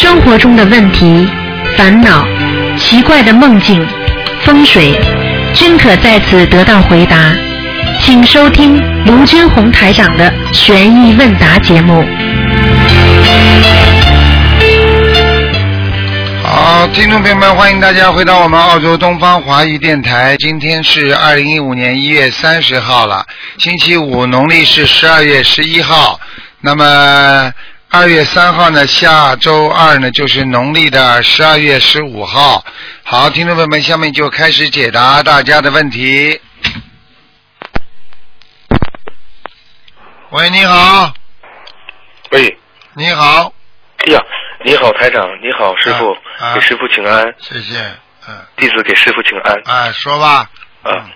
生活中的问题、烦恼、奇怪的梦境、风水，均可在此得到回答。请收听卢军红台长的《悬疑问答》节目。好，听众朋友们，欢迎大家回到我们澳洲东方华语电台。今天是二零一五年一月三十号了，星期五，农历是十二月十一号。那么二月三号呢，下周二呢就是农历的十二月十五号。好，听众朋友们，下面就开始解答大家的问题。喂，你好，喂，你好，哎呀，你好，台长，你好，师傅，啊给师傅请安，谢谢，嗯，弟子给师傅请安。哎，说吧，啊，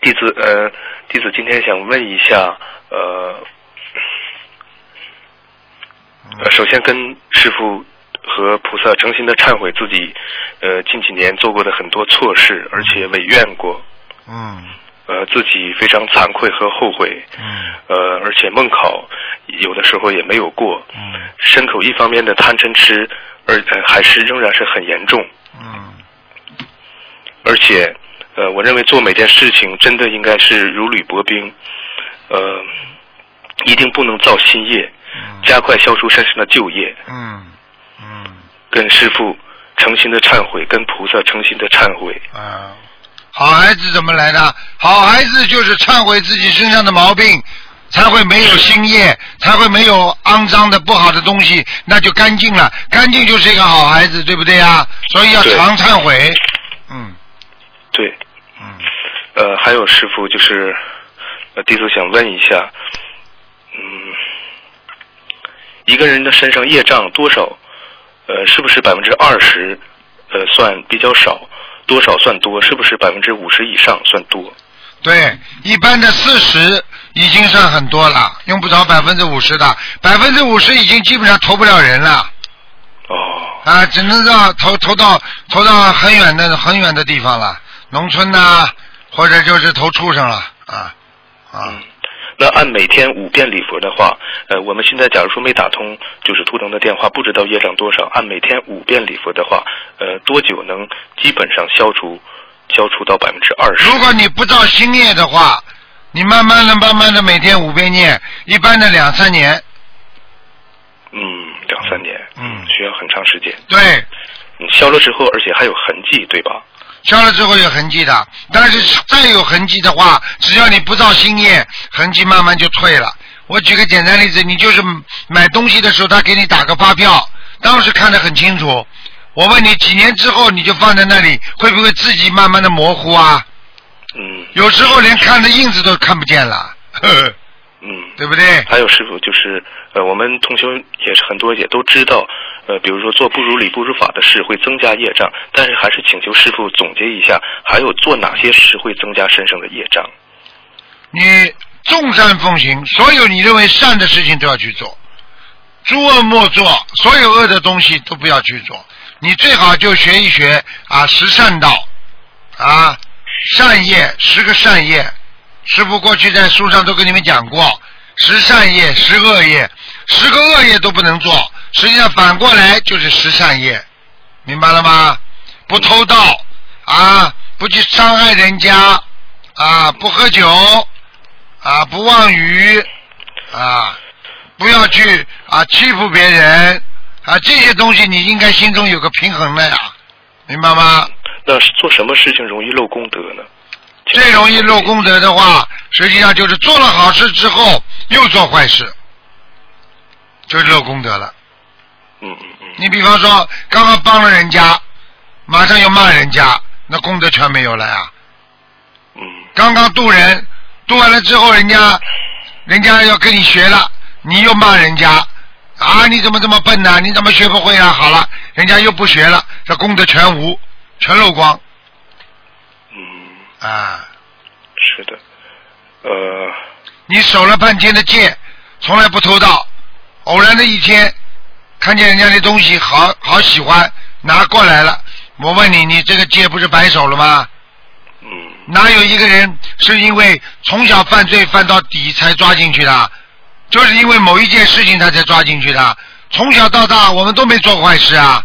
弟子呃，弟子今天想问一下，呃，呃，首先跟师傅和菩萨诚心的忏悔自己，呃，近几年做过的很多错事，而且违愿过，嗯。呃，自己非常惭愧和后悔，嗯。呃，而且梦考有的时候也没有过，嗯。牲口一方面的贪嗔痴，而呃还是仍然是很严重，嗯。而且呃，我认为做每件事情真的应该是如履薄冰，呃，一定不能造新业，嗯加快消除身上的旧业，嗯嗯跟师傅诚心的忏悔，跟菩萨诚心的忏悔。啊，好孩子怎么来的？好孩子就是忏悔自己身上的毛病，才会没有新业，才会没有肮脏的不好的东西，那就干净了。干净就是一个好孩子，对不对呀？所以要常忏悔。嗯对，嗯呃，还有师傅就是，呃，弟子想问一下，嗯，一个人的身上业障多少，呃，是不是百分之二十，呃，算比较少？多少算多？是不是百分之五十以上算多？对，一般的四十已经算很多了，用不着百分之五十的，百分之五十已经基本上投不了人了。哦，啊，只能到投投到投到很远的很远的地方了，农村呐、或者就是投畜生了啊啊嗯，那按每天五遍礼佛的话，呃，我们现在假如说没打通就是图腾的电话，不知道业障多少，按每天五遍礼佛的话，呃，多久能基本上消除消除到百分之二十？如果你不造新业的话，你慢慢的慢慢的每天五遍念，一般的两三年，嗯，两三年，嗯需要很长时间。对，你，消了之后，而且还有痕迹，对吧？消了之后有痕迹的，但是再有痕迹的话，只要你不造新业，痕迹慢慢就退了。我举个简单例子，你就是买东西的时候，他给你打个发票，当时看得很清楚。我问你，几年之后你就放在那里，会不会自己慢慢的模糊啊？嗯有时候连看的印子都看不见了，呵呵嗯。对不对？还有师傅，就是呃，我们同学也是很多也都知道，呃，比如说做不如理不如法的事会增加业障，但是还是请求师傅总结一下，还有做哪些事会增加身上的业障？你众善奉行，所有你认为善的事情都要去做，诸恶莫作，所有恶的东西都不要去做。你最好就学一学啊，十善道啊，善业十个善业，师傅过去在书上都跟你们讲过，十善业、十恶业，十个恶业都不能做，实际上反过来就是十善业，明白了吗？不偷盗啊，不去伤害人家啊，不喝酒啊，不妄语啊，不要去啊欺负别人啊，这些东西你应该心中有个平衡的呀，明白吗？那做什么事情容易漏功德呢？最容易漏功德的话，实际上就是做了好事之后又做坏事，就是漏功德了。嗯嗯嗯，你比方说，刚刚帮了人家，马上又骂人家，那功德全没有了呀。嗯刚刚渡人，渡完了之后，人家人家要跟你学了，你又骂人家啊，你怎么这么笨呢、你怎么学不会啊？好了，人家又不学了，这功德全无，全漏光嗯，啊！是的，呃，你守了半天的戒，从来不偷盗，偶然的一天看见人家的东西好好喜欢，拿过来了，我问你，你这个戒不是白守了吗？嗯哪有一个人是因为从小犯罪犯到底才抓进去的？就是因为某一件事情他才抓进去的。从小到大我们都没做过坏事啊，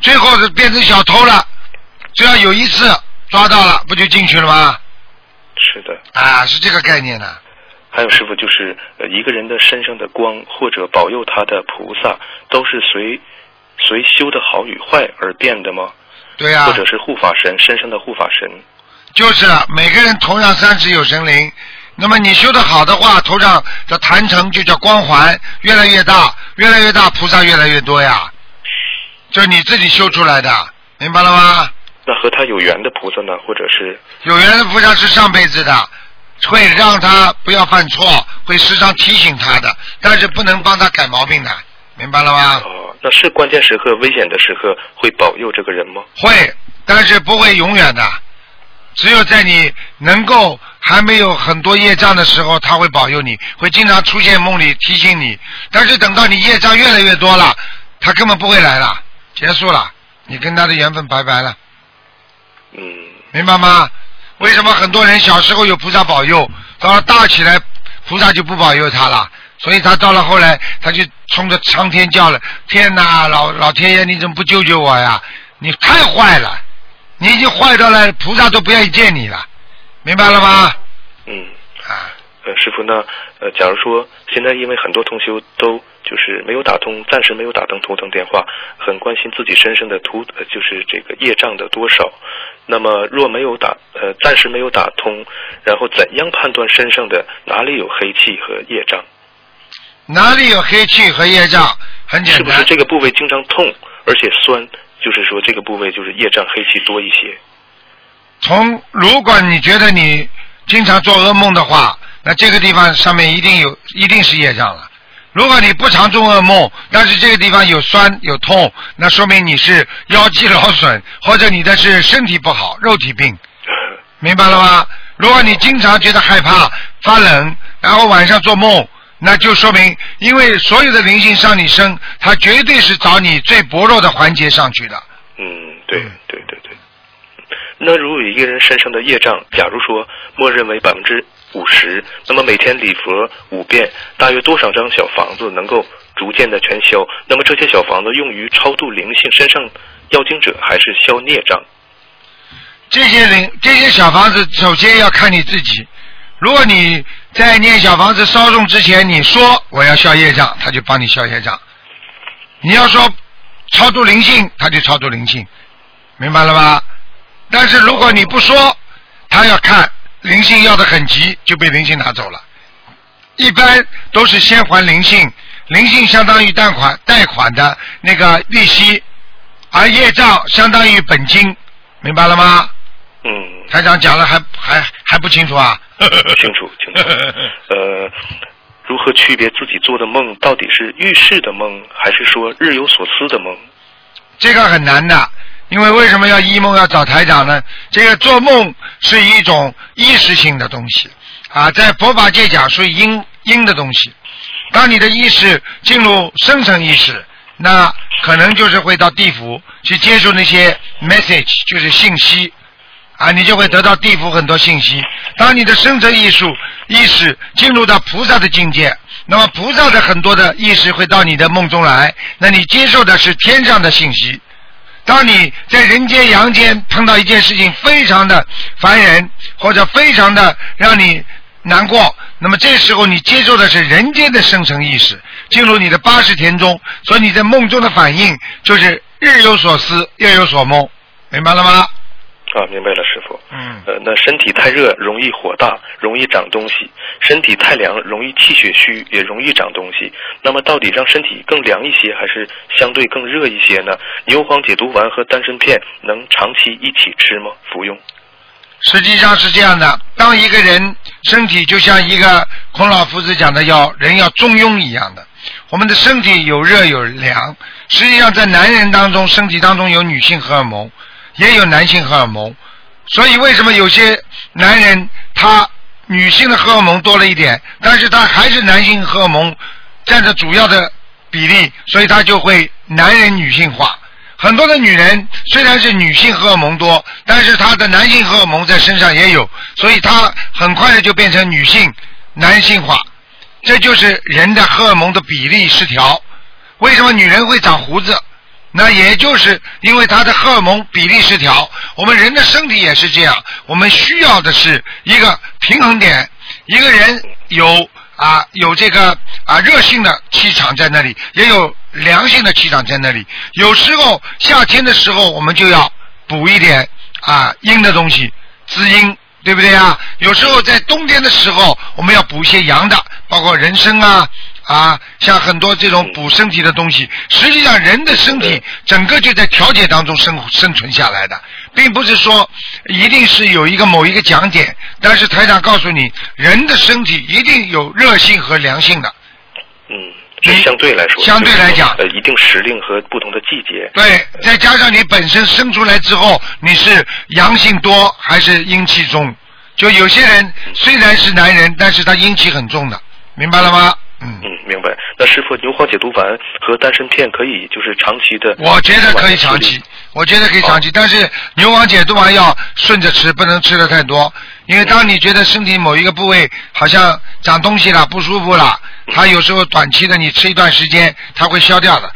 最后是变成小偷了，只要有一次抓到了，不就进去了吗？是的。啊，是这个概念呢。还有师傅，就是呃一个人的身上的光或者保佑他的菩萨，都是随随修的好与坏而变的吗？对呀、或者是护法神身上的护法神？就是每个人头上三尺有神灵，那么你修的好的话，头上的坛城就叫光环，越来越大，越来越大，菩萨越来越多呀，就是你自己修出来的，明白了吗？那和他有缘的菩萨呢？或者是有缘的菩萨是上辈子的，会让他不要犯错，会时常提醒他的，但是不能帮他改毛病的，明白了吗？哦，那是关键时刻、危险的时刻会保佑这个人吗？会，但是不会永远的。只有在你能够还没有很多业障的时候，他会保佑你，会经常出现梦里提醒你。但是等到你业障越来越多了，他根本不会来了，结束了，你跟他的缘分拜拜了，嗯，明白吗？为什么很多人小时候有菩萨保佑，到了大起来，菩萨就不保佑他了？所以他到了后来，他就冲着苍天叫了：“天哪，老老天爷，你怎么不救救我呀？你太坏了！你已经坏到了，菩萨都不愿意见你了，明白了吗？嗯，啊，呃，师傅，那呃，假如说现在因为很多同修都就是没有打通，暂时没有打通图腾电话，很关心自己身上的图，呃，就是这个业障的多少。那么若没有打，呃，暂时没有打通，然后怎样判断身上的哪里有黑气和业障？哪里有黑气和业障？很简单是不是，这个部位经常痛而且酸？就是说这个部位就是业障黑气多一些。从如果你觉得你经常做噩梦的话，那这个地方上面一定有，一定是业障了。如果你不常做噩梦，但是这个地方有酸有痛，那说明你是腰肌劳损，或者你的是身体不好，肉体病，明白了吗？如果你经常觉得害怕、发冷，然后晚上做梦，那就说明，因为所有的灵性上你身，它绝对是找你最薄弱的环节上去的。嗯，对对对对。那如果一个人身上的业障，假如说默认为百分之五十，那么每天礼佛五遍，大约多少张小房子能够逐渐的全消？那么这些小房子用于超度灵性身上妖精者，还是消孽障？这些灵这些小房子，首先要看你自己。如果你在念小房子烧送之前，你说我要消业障，他就帮你消业障。你要说超度灵性，他就超度灵性，明白了吧？但是如果你不说，他要看灵性要的很急，就被灵性拿走了。一般都是先还灵性，灵性相当于贷款贷款的那个利息，而业障相当于本金，明白了吗？嗯，台长讲了还还还不清楚啊？清楚清楚。呃，如何区别自己做的梦到底是预示的梦，还是说日有所思的梦？这个很难的，因为为什么要一梦要找台长呢？这个做梦是一种意识性的东西啊，在佛法界讲属于阴阴的东西。当你的意识进入深层意识，那可能就是会到地府去接受那些 message，就是信息啊，你就会得到地府很多信息。当你的深层意识意识进入到菩萨的境界，那么菩萨的很多的意识会到你的梦中来，那你接受的是天上的信息。当你在人间阳间碰到一件事情非常的烦人，或者非常的让你难过，那么这时候你接受的是人间的生成意识，进入你的八十天中，所以你在梦中的反应就是日有所思，夜有所梦，明白了吗？啊，明白了，嗯呃，那身体太热容易火大，容易长东西；身体太凉容易气血虚，也容易长东西。那么，到底让身体更凉一些，还是相对更热一些呢？牛黄解毒丸和丹参片能长期一起吃吗？服用？实际上是这样的，当一个人身体就像一个孔老夫子讲的要人要中庸一样的，我们的身体有热有凉。实际上在男人当中，身体当中有女性荷尔蒙，也有男性荷尔蒙。所以为什么有些男人他女性的荷尔蒙多了一点，但是他还是男性荷尔蒙占着主要的比例，所以他就会男人女性化。很多的女人虽然是女性荷尔蒙多，但是她的男性荷尔蒙在身上也有，所以她很快的就变成女性男性化。这就是人的荷尔蒙的比例失调。为什么女人会长胡子？那也就是因为她的荷尔蒙比例失调。我们人的身体也是这样，我们需要的是一个平衡点。一个人有啊有这个啊热性的气场在那里，也有凉性的气场在那里。有时候夏天的时候，我们就要补一点啊阴的东西滋阴，对不对啊？有时候在冬天的时候，我们要补一些阳的，包括人参啊啊，像很多这种补身体的东西。实际上，人的身体整个就在调节当中生生存下来的，并不是说一定是有一个某一个讲点。但是台长告诉你，人的身体一定有热性和凉性的。嗯，这相对来说，相对来讲呃，一定时令和不同的季节。对，再加上你本身生出来之后，你是阳性多还是阴气重？就有些人虽然是男人，但是他阴气很重的，明白了吗？嗯，嗯，明白。那师傅，牛黄解毒丸和丹参片可以就是长期的？我觉得可以长期，我觉得可以长期，但是牛黄解毒丸要顺着吃，不能吃的太多。因为当你觉得身体某一个部位好像长东西了、不舒服了，它有时候短期的你吃一段时间，它会消掉的。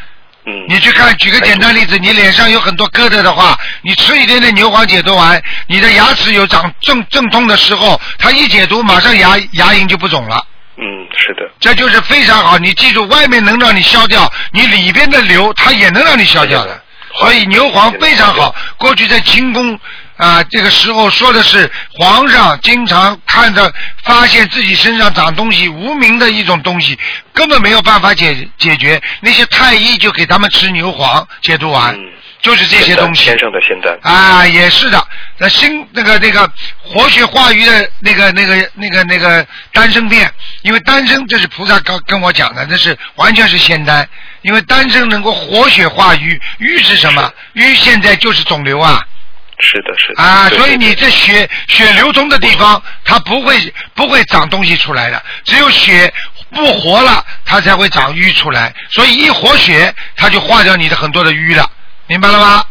嗯，你去看，举个简单例子，你脸上有很多疙瘩的话，你吃一点点牛黄解毒丸，你的牙齿有长正正痛的时候，它一解毒，马上牙牙龈就不肿了。嗯，是的。这就是非常好。你记住，外面能让你消掉，你里边的瘤它也能让你消掉的。所以牛黄非常好。过去在清宫啊，这个时候说的是皇上经常看着发现自己身上长东西，无名的一种东西，根本没有办法解解决。那些太医就给他们吃牛黄解毒丸，嗯，就是这些东西。天生的仙丹。啊，也是的。那新那个那个活血化瘀的那个那个那个那个丹参片，因为丹参这是菩萨跟跟我讲的，那是完全是仙丹。因为丹参能够活血化瘀，瘀是什么？瘀现在就是肿瘤啊是的，是的。啊！所以你这血血流通的地方，它不会不会长东西出来的，只有血不活了，它才会长瘀出来。所以一活血，它就化掉你的很多的瘀了，明白了吗？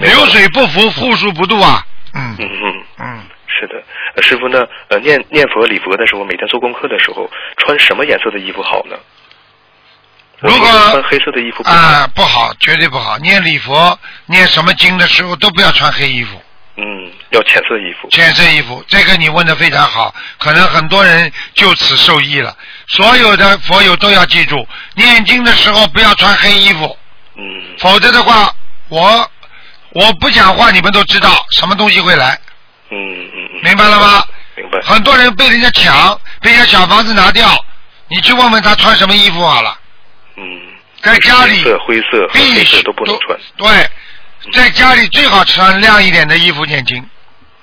流水不服，户数不度啊！嗯嗯嗯。嗯，是的，呃，师傅呢？呃，念念佛礼佛的时候，每天做功课的时候，穿什么颜色的衣服好呢？如果穿黑色的衣服。啊不好，绝对不好。念礼佛、念什么经的时候都不要穿黑衣服。嗯，要浅色衣服。浅色衣服，这个你问的非常好，可能很多人就此受益了。所有的佛友都要记住，念经的时候不要穿黑衣服，嗯否则的话，我我不讲话，你们都知道什么东西会来，嗯嗯嗯。明白了吗？明白。很多人被人家抢，被人家小房子拿掉，你去问问他穿什么衣服好了，嗯。在家里灰色黑色都不能穿。对，在家里最好穿亮一点的衣服念经，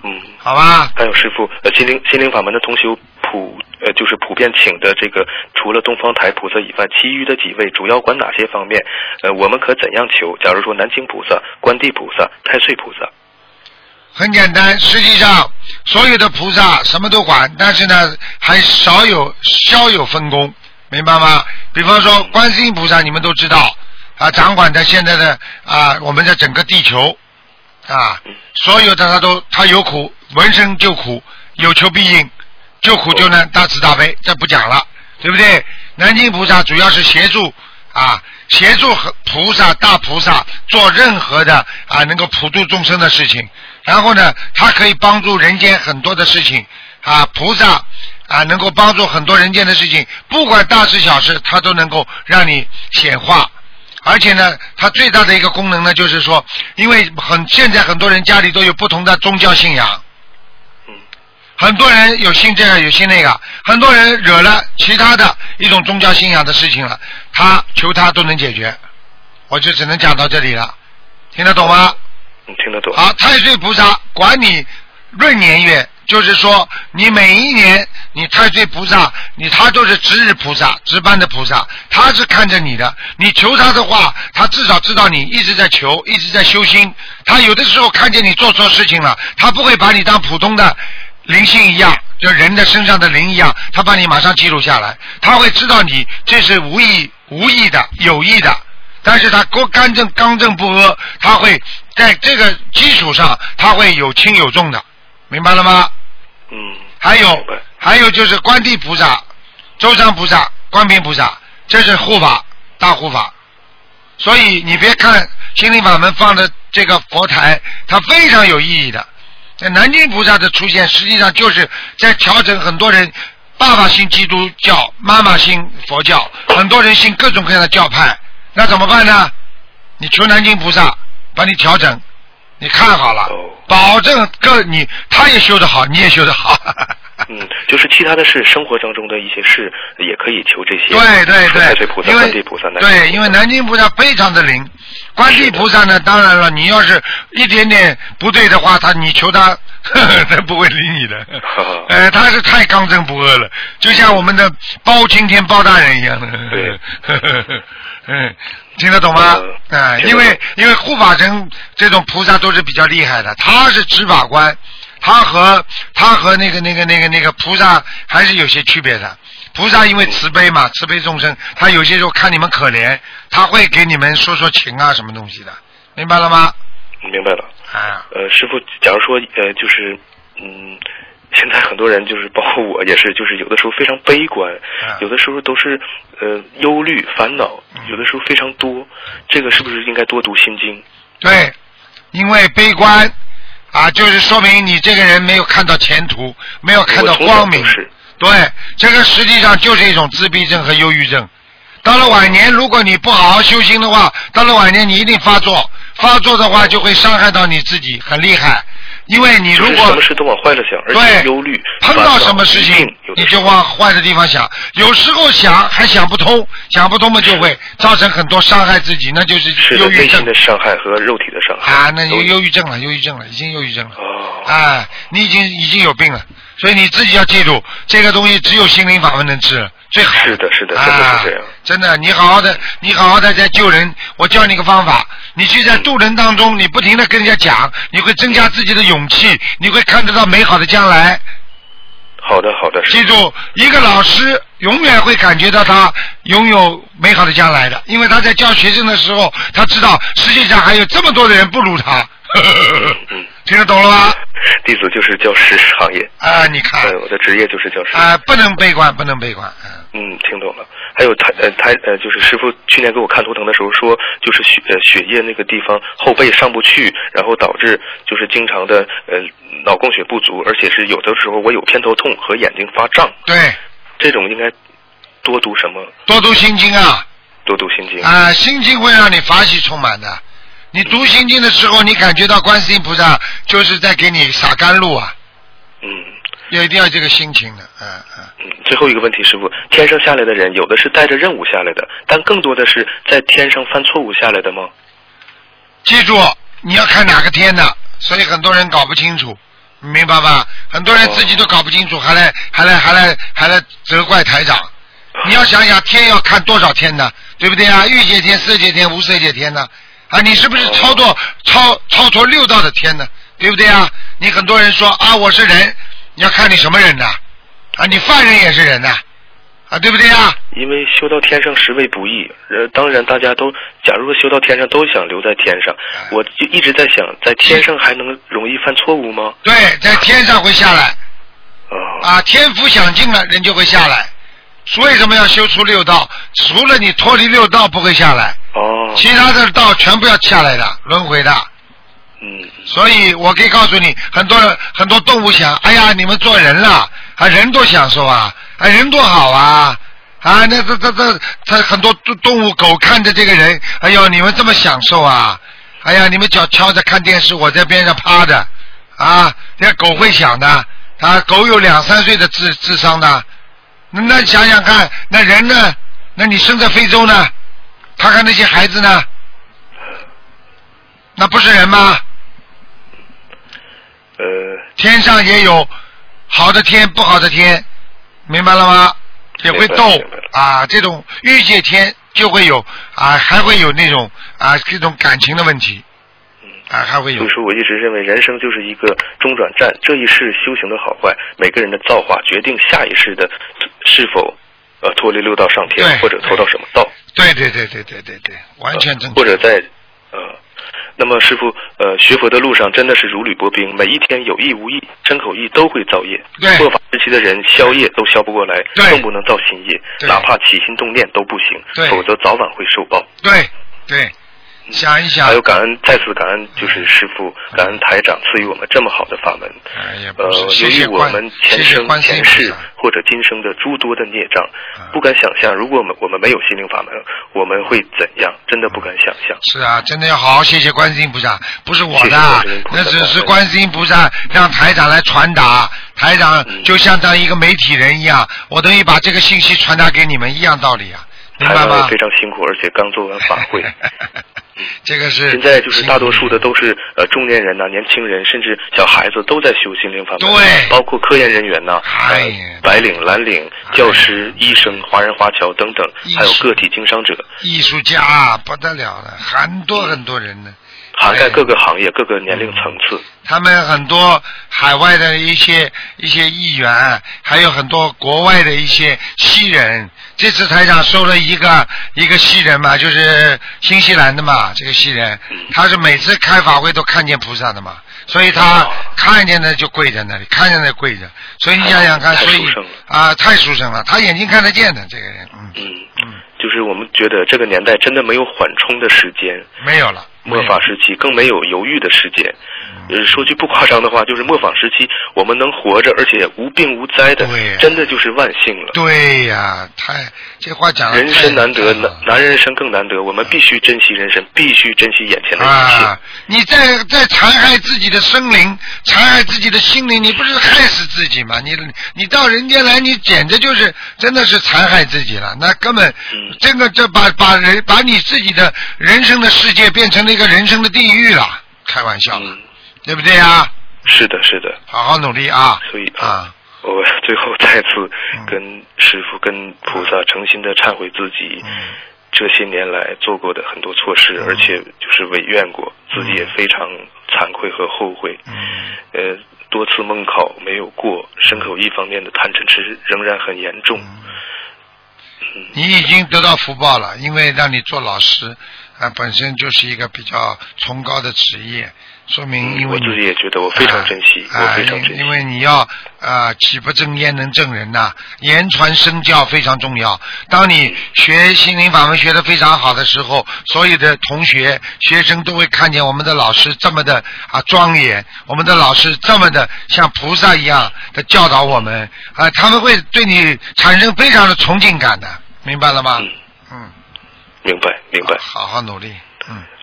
嗯。好吧？还有师傅，呃，心灵心灵法门的同修普呃，就是普遍请的这个，除了东方台菩萨以外，其余的几位主要管哪些方面？呃，我们可怎样求？假如说南京菩萨、观地菩萨、太岁菩萨，很简单，实际上所有的菩萨什么都管，但是呢，还少有稍有分工，明白吗？比方说观世音菩萨，你们都知道啊，掌管着现在的啊我们的整个地球啊，所有的他都他有苦，闻声就苦，有求必应，救苦救难，大慈大悲，这不讲了，对不对？南京菩萨主要是协助啊，协助和菩萨大菩萨做任何的啊能够普度众生的事情。然后呢，他可以帮助人间很多的事情啊，菩萨啊能够帮助很多人间的事情，不管大事小事，他都能够让你显化。而且呢，它最大的一个功能呢，就是说，因为很现在很多人家里都有不同的宗教信仰，很多人有信这个有信那个，很多人惹了其他的一种宗教信仰的事情了，他求他都能解决。我就只能讲到这里了，听得懂吗？你听得懂？好，太岁菩萨管你闰年月，就是说你每一年你太岁菩萨，你他都是值日菩萨，值班的菩萨，他是看着你的。你求他的话，他至少知道你一直在求，一直在修心。他有的时候看见你做错事情了，他不会把你当普通的灵性一样，就人的身上的灵一样，他把你马上记录下来，他会知道你这是无意无意的、有意的。但是他刚刚正刚正不阿，他会在这个基础上，他会有轻有重的，明白了吗？嗯。还有还有就是观地菩萨、周山菩萨、观平菩萨，这是护法大护法，所以你别看心灵法门放的这个佛台，它非常有意义的。那南京菩萨的出现，实际上就是在调整很多人，爸爸信基督教，妈妈信佛教，很多人信各种各样的教派，那怎么办呢？你求南京菩萨把你调整，你看好了，哦保证各你他也修得好，你也修得好。嗯，就是其他的事，生活当中的一些事也可以求这些。对对对，萨、因为观地菩萨、南对，因为南京菩萨非常的灵，观地菩萨呢，当然了，你要是一点点不对的话，他你求他，呵呵他不会理你的。呃，他是太刚正不阿了，就像我们的包青天包大人一样的。对 嗯，听得懂吗？呃啊、因为因为护法神这种菩萨都是比较厉害的，他是执法官，他和他和那个那个那个那个菩萨还是有些区别的。菩萨因为慈悲嘛，慈悲众生，他有些时候看你们可怜，他会给你们说说情啊，什么东西的，明白了吗？明白了。啊，呃，师傅，假如说呃，就是嗯，现在很多人就是包括我也是，就是有的时候非常悲观，嗯有的时候都是呃忧虑、烦恼，有的时候非常多。这个是不是应该多读心经？对，因为悲观啊，就是说明你这个人没有看到前途，没有看到光明对，这个实际上就是一种自闭症和忧郁症。到了晚年，如果你不好好修心的话，到了晚年你一定发作，发作的话就会伤害到你自己，很厉害。因为你如果什么事都往坏了想，而对且忧虑、碰到什么事情你就往坏的地方想。有时候想还想不通，想不通嘛就会造成很多伤害自己，那就是忧郁症。的伤害和肉体的伤害。啊，那就忧郁症了，忧郁症了，已经忧郁症了。哦，啊，你已经已经有病了，所以你自己要记住，这个东西只有心灵法门能治，最好。是的是的啊真的是这样真的，你好好的，你好好的在救人。我教你个方法，你去在渡人当中，你不停的跟人家讲，你会增加自己的勇气，你会看得到美好的将来。好的好的，记住，一个老师永远会感觉到他拥有美好的将来的，因为他在教学生的时候，他知道世界上还有这么多的人不如他。嗯 听得懂了吗？弟子就是教师行业，啊，你看，呃，我的职业就是教师。啊，不能悲观，不能悲观。嗯，嗯，听懂了。还有他呃他呃，就是师傅去年给我看图腾的时候说，就是血呃血液那个地方后背上不去，然后导致就是经常的呃脑供血不足，而且是有的时候我有偏头痛和眼睛发胀，对，这种应该多读什么？多读心经啊，多读心经。啊，心经会让你法喜充满的。你读心经的时候，你感觉到观世音菩萨就是在给你洒甘露啊，嗯要一定要这个心情的，嗯嗯。嗯。最后一个问题，师傅，天上下来的人有的是带着任务下来的，但更多的是在天上犯错误下来的吗？记住，你要看哪个天的，所以很多人搞不清楚，你明白吧？很多人自己都搞不清楚，还来还来还来还来责怪台长。你要想想天要看多少天呢，对不对啊？欲界天、色界天、无色界天呢？啊，你是不是超脱超超脱六道的天呢？对不对啊？你很多人说啊，我是人，你要看你什么人呐？啊，你犯人也是人呐，啊，对不对啊？因为修到天上实为不易，呃，当然大家都，假如说修到天上都想留在天上，哎我就一直在想，在天上还能容易犯错误吗？对，在天上会下来。啊，啊，天福享尽了，人就会下来。为什么要修出六道？除了你脱离六道不会下来，哦，其他的道全部要下来的，轮回的。嗯，所以我可以告诉你，很多人很多动物想，哎呀，你们做人了，啊，人多享受啊，啊，人多好啊，啊，那这这这，他很多动动物狗看着这个人，哎呦，你们这么享受啊，哎呀，你们脚敲着看电视，我在边上趴着，啊，那狗会想的，啊，狗有两三岁的智智商的，那那想想看，那人呢？那你生在非洲呢？看看那些孩子呢？那不是人吗？呃，天上也有好的天，不好的天，明白了吗？也会斗。啊，这种遇见天就会有啊，还会有那种啊这种感情的问题。啊，还会有。所以说我一直认为人生就是一个中转站，这一世修行的好坏，每个人的造化决定下一世的是否呃脱离六道上天，或者投到什么道，对对对对对对对，完全正确。或者在呃。那么师傅，呃，学佛的路上真的是如履薄冰，每一天有意无意、身口意都会造业。对末法时期的人消业都消不过来，更不能造新业，哪怕起心动念都不行，否则早晚会受报。对对，想一想还，有感恩，再次感恩就是师傅，感恩台长赐予我们这么好的法门。哎呀，不呃，是，由谢谢于我观，们谢前生前世。或者今生的诸多的孽障啊，不敢想象，如果我们我们没有心灵法门，我们会怎样？真的不敢想象。是啊，真的要好好谢谢观世音菩萨，不是我的那只是观世音菩萨让台长来传达，台长嗯就像当一个媒体人一样，我等于把这个信息传达给你们一样道理啊，明白吗台长也非？常辛苦，而且刚做完法会。这个是现在就是大多数的都是呃中年人呐、年轻人，甚至小孩子都在修心灵法门，对包括科研人员呐、哎呃，白领、蓝领、教师、医生、华人华侨等等还有个体经商者，艺术家啊不得了了，很多很多人呢。涵盖各个行业、各个年龄层次。他们很多海外的一些一些议员，还有很多国外的一些西人。这次台长收了一个一个西人嘛，就是新西兰的嘛，这个西人，他是每次开法会都看见菩萨的嘛，所以他哦看见的就跪在那里，看见的跪着。所以你想想看，所以啊，太殊胜了，他眼睛看得见的这个人，嗯嗯，嗯，就是我们觉得这个年代真的没有缓冲的时间，没有了。末法时期更没有犹豫的时间。嗯呃，说句不夸张的话，就是末法时期我们能活着，而且无病无灾的真的就是万幸了。对呀，太这话讲得人生难得，男男人生更难得。我们必须珍惜人生，必须珍惜眼前的一切。啊！你在在残害自己的生灵，残害自己的心灵，你不是害死自己吗？你你到人间来，你简直就是真的是残害自己了。那根本嗯这个这把把人把你自己的人生的世界变成了一个人生的地狱了，开玩笑了，嗯，对不对啊？是的，是的。好好努力啊！所以啊，我最后再次嗯跟师傅、跟菩萨诚心的忏悔自己嗯这些年来做过的很多错事，嗯而且就是违愿过，自己也非常惭愧和后悔。嗯呃，多次梦考没有过，身口一方面的贪嗔痴仍然很严重。嗯你已经得到福报了，因为让你做老师啊，本身就是一个比较崇高的职业，说明因为我自己也觉得我非常珍惜，啊我非常珍惜。因因为你要啊，岂不正焉能正人呐、言传身教非常重要。当你学心灵法门学的非常好的时候，所有的同学、学生都会看见我们的老师这么的啊庄严，我们的老师这么的像菩萨一样的教导我们啊，他们会对你产生非常的崇敬感的，明白了吗？嗯，嗯，明白明白。好好努力，嗯。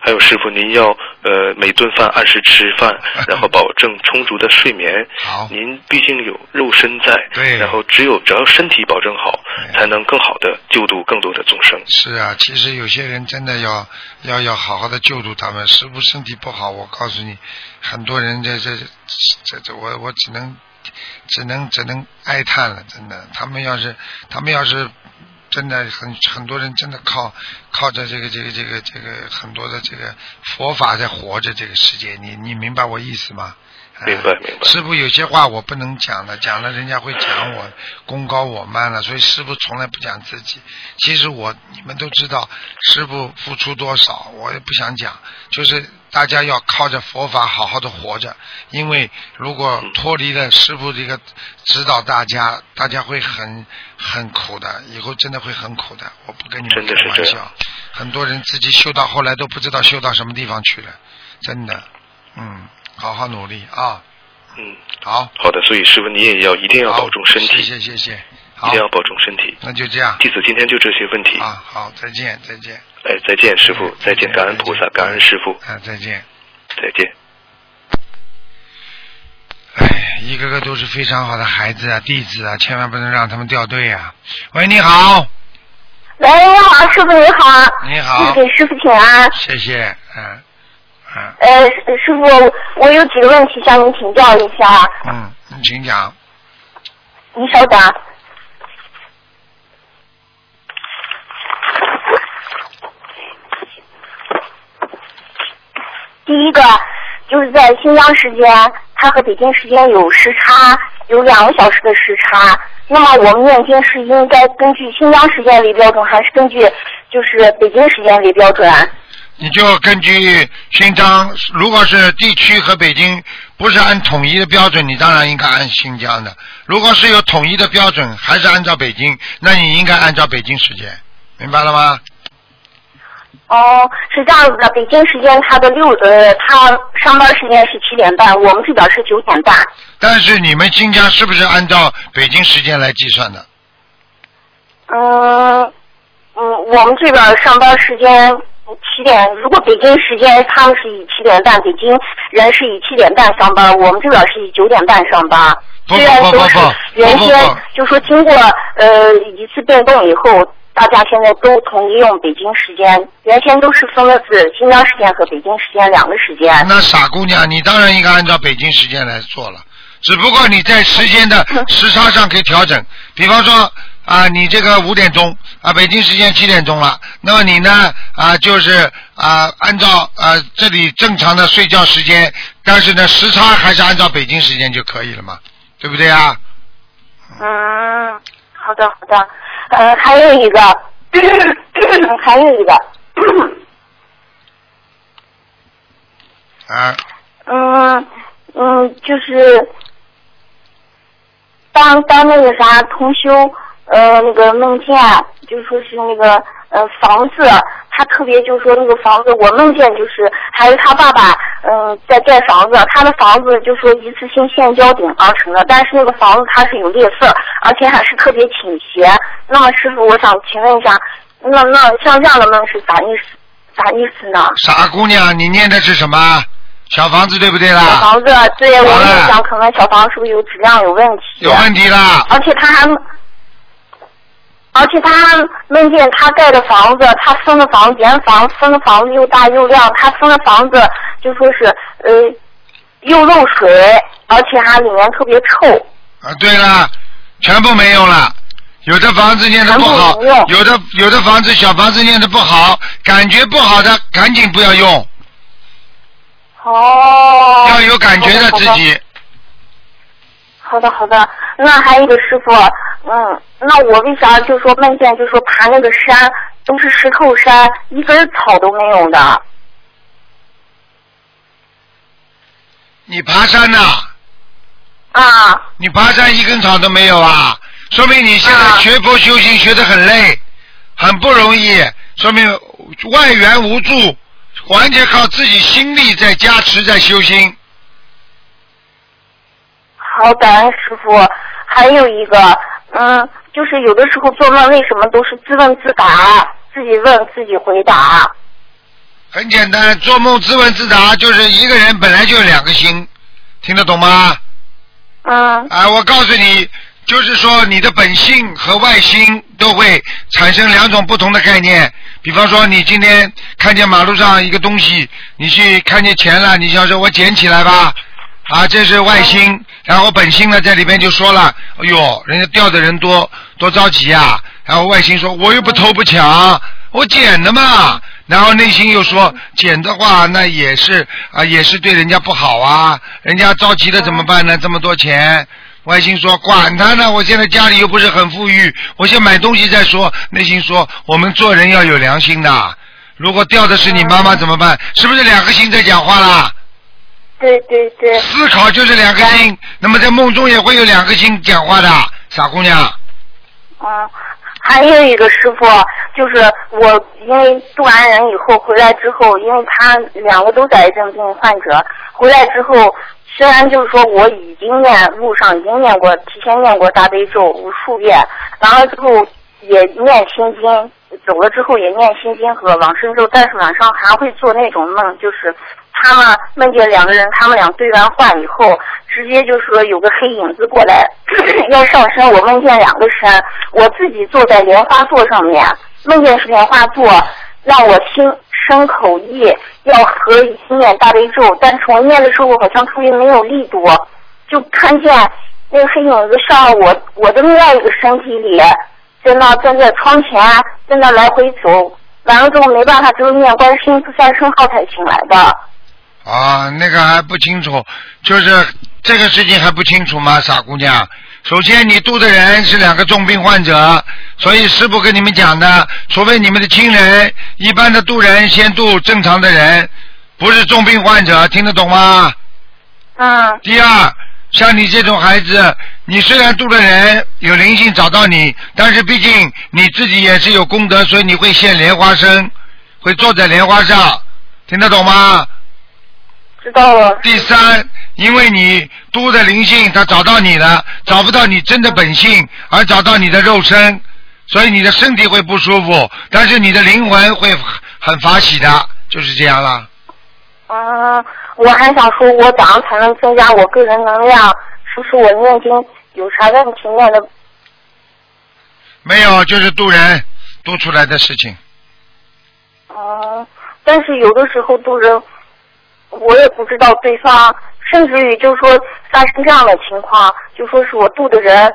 还有师傅，您要呃每顿饭按时吃饭，然后保证充足的睡眠。好您毕竟有肉身在，对然后只有只要身体保证好，才能更好的救度更多的众生。是啊，其实有些人真的要要要好好的救助他们，师傅身体不好，我告诉你，很多人这这这这我我只能只能只能哀叹了，真的，他们要是他们要是真的很很多人真的靠靠着这个这个这个这个很多的这个佛法在活着这个世界，你你明白我意思吗？哎明白明白师傅有些话我不能讲的，讲了人家会讲我功高我慢了，所以师傅从来不讲自己。其实我你们都知道，师傅付出多少，我也不想讲。就是大家要靠着佛法好好的活着，因为如果脱离了师傅这个指导大家，大家会很很苦的，以后真的会很苦的。我不跟你们开玩笑很多人自己修到后来都不知道修到什么地方去了，真的。嗯，好好努力啊！嗯，好，好的，所以师傅你也要一定要保重身体，谢谢谢谢，一定，要保重身体。那就这样弟子今天就这些问题。啊，好，再见再见，哎，再见，师傅，再见，感恩菩萨，感恩师傅，啊，再见。再见。哎，一个个都是非常好的孩子啊，弟子啊，千万不能让他们掉队啊。喂，你好，喂，你好，师傅你好。你好给师傅请安。谢谢，嗯嗯呃，师师傅，我有几个问题向您请教一下，嗯，你请讲。您稍等。第一个就是在新疆时间，它和北京时间有时差，有两个小时的时差。那么我们念经是应该根据新疆时间为标准，还是根据就是北京时间为标准？你就根据新疆，如果是地区和北京不是按统一的标准，你当然应该按新疆的；如果是有统一的标准，还是按照北京，那你应该按照北京时间，明白了吗？哦，是这样子的，北京时间他的六呃，他上班时间是七点半，我们这边是九点半。但是你们新疆是不是按照北京时间来计算的？嗯嗯，我们这边上班时间七点，如果北京时间他们是以七点半，北京人是以七点半上班，我们这边是以九点半上班。不虽然都是不不不原先不不不就说经过呃一次变动以后，大家现在都统一用北京时间，原先都是分的是新疆时间和北京时间两个时间。那傻姑娘，你当然应该按照北京时间来做了，只不过你在时间的时差上可以调整。比方说啊，你这个五点钟啊，北京时间七点钟了，那么你呢啊就是啊按照啊这里正常的睡觉时间，但是呢时差还是按照北京时间就可以了嘛，对不对啊？嗯，好的好的，呃，还有一个，还有一个，啊，嗯嗯，就是当当那个啥同修呃那个梦见，就说是那个呃房子，他特别就说那个房子，我梦见就是还是他爸爸嗯、在盖房子，他的房子就说一次性现浇顶而成的，但是那个房子它是有裂缝，而且还是特别倾斜。那么师傅，我想请问一下，那那像这样的梦是啥意思？啥意思呢？傻姑娘，你念的是什么？小房子对不对啦？小房子，对我好了也想可能小房是不是有质量有问题。有问题啦！而且他还，而且他还梦见他盖的房子，他分的房原房分的房子又大又亮，他分的房子就说是呃又漏水，而且还里面特别臭。啊，对了，全部没用了。有的房子念的不好有的有的房子小房子念的不好，感觉不好的赶紧不要用，哦。要有感觉的自己。好的好的，那还有一个师傅，嗯，那我为啥就说梦见就说爬那个山都是石头山，一根草都没有的？你爬山呐、啊，你爬山一根草都没有啊，说明你现在啊学佛修行学得很累，很不容易，说明外援无助，完全靠自己心力在加持在修心。好，感恩师傅。还有一个，嗯，就是有的时候做梦为什么都是自问自答，自己问自己回答？很简单，做梦自问自答，就是一个人本来就有两个心，听得懂吗？嗯啊，我告诉你，就是说你的本性和外心都会产生两种不同的概念。比方说，你今天看见马路上一个东西，你去看见钱了，你想说我捡起来吧，啊，这是外心，然后本星呢在里面就说了，哎呦，人家掉的人多，多着急呀、然后外星说，我又不偷不抢，我捡的嘛。然后内心又说，捡的话那也是啊，也是对人家不好啊，人家着急了怎么办呢？这么多钱。外星说：“管他呢，我现在家里又不是很富裕，我先买东西再说。”内心说：“我们做人要有良心的，如果掉的是你妈妈怎么办？是不是两个心在讲话啦？对对对，思考就是两个心，那么在梦中也会有两个心讲话的，傻姑娘。嗯，还有一个师傅，就是我因为渡完人以后回来之后，因为他两个都在癌症病患者，回来之后，虽然就是说我已经念路上已经念过，提前念过大悲咒无数遍，完了之后也念心经，走了之后也念心经和往生咒，但是晚上还会做那种梦，就是他们梦见两个人，他们俩对完话以后，直接就说有个黑影子过来 要上身，我梦见两个山，我自己坐在莲花座上面，梦见是莲花座，让我心生口意要合一念大悲咒，但是我念的时候好像特别没有力度，就看见那个黑影子上我我的另外一个身体里，在那站在窗前，在那来回走，完了之后没办法，只有念观世音菩萨圣号才醒来的。啊，那个还不清楚，就是这个事情还不清楚吗，傻姑娘？首先，你度的人是两个重病患者，所以师傅跟你们讲的，除非你们的亲人，一般的度人先度正常的人，不是重病患者，听得懂吗？嗯第二，像你这种孩子，你虽然度的人有灵性找到你，但是毕竟你自己也是有功德，所以你会现莲花生。会坐在莲花上，听得懂吗？知道了。第三，因为你多的灵性，他找到你了，找不到你真的本性，而找到你的肉身，所以你的身体会不舒服，但是你的灵魂会很法喜的，就是这样了。嗯，我还想说，我怎样才能增加我个人能量？是不是我念经有啥问题念的？没有，就是渡人渡出来的事情。嗯，但是有的时候渡人，我也不知道对方，甚至于就是说发生这样的情况，就说是我度的人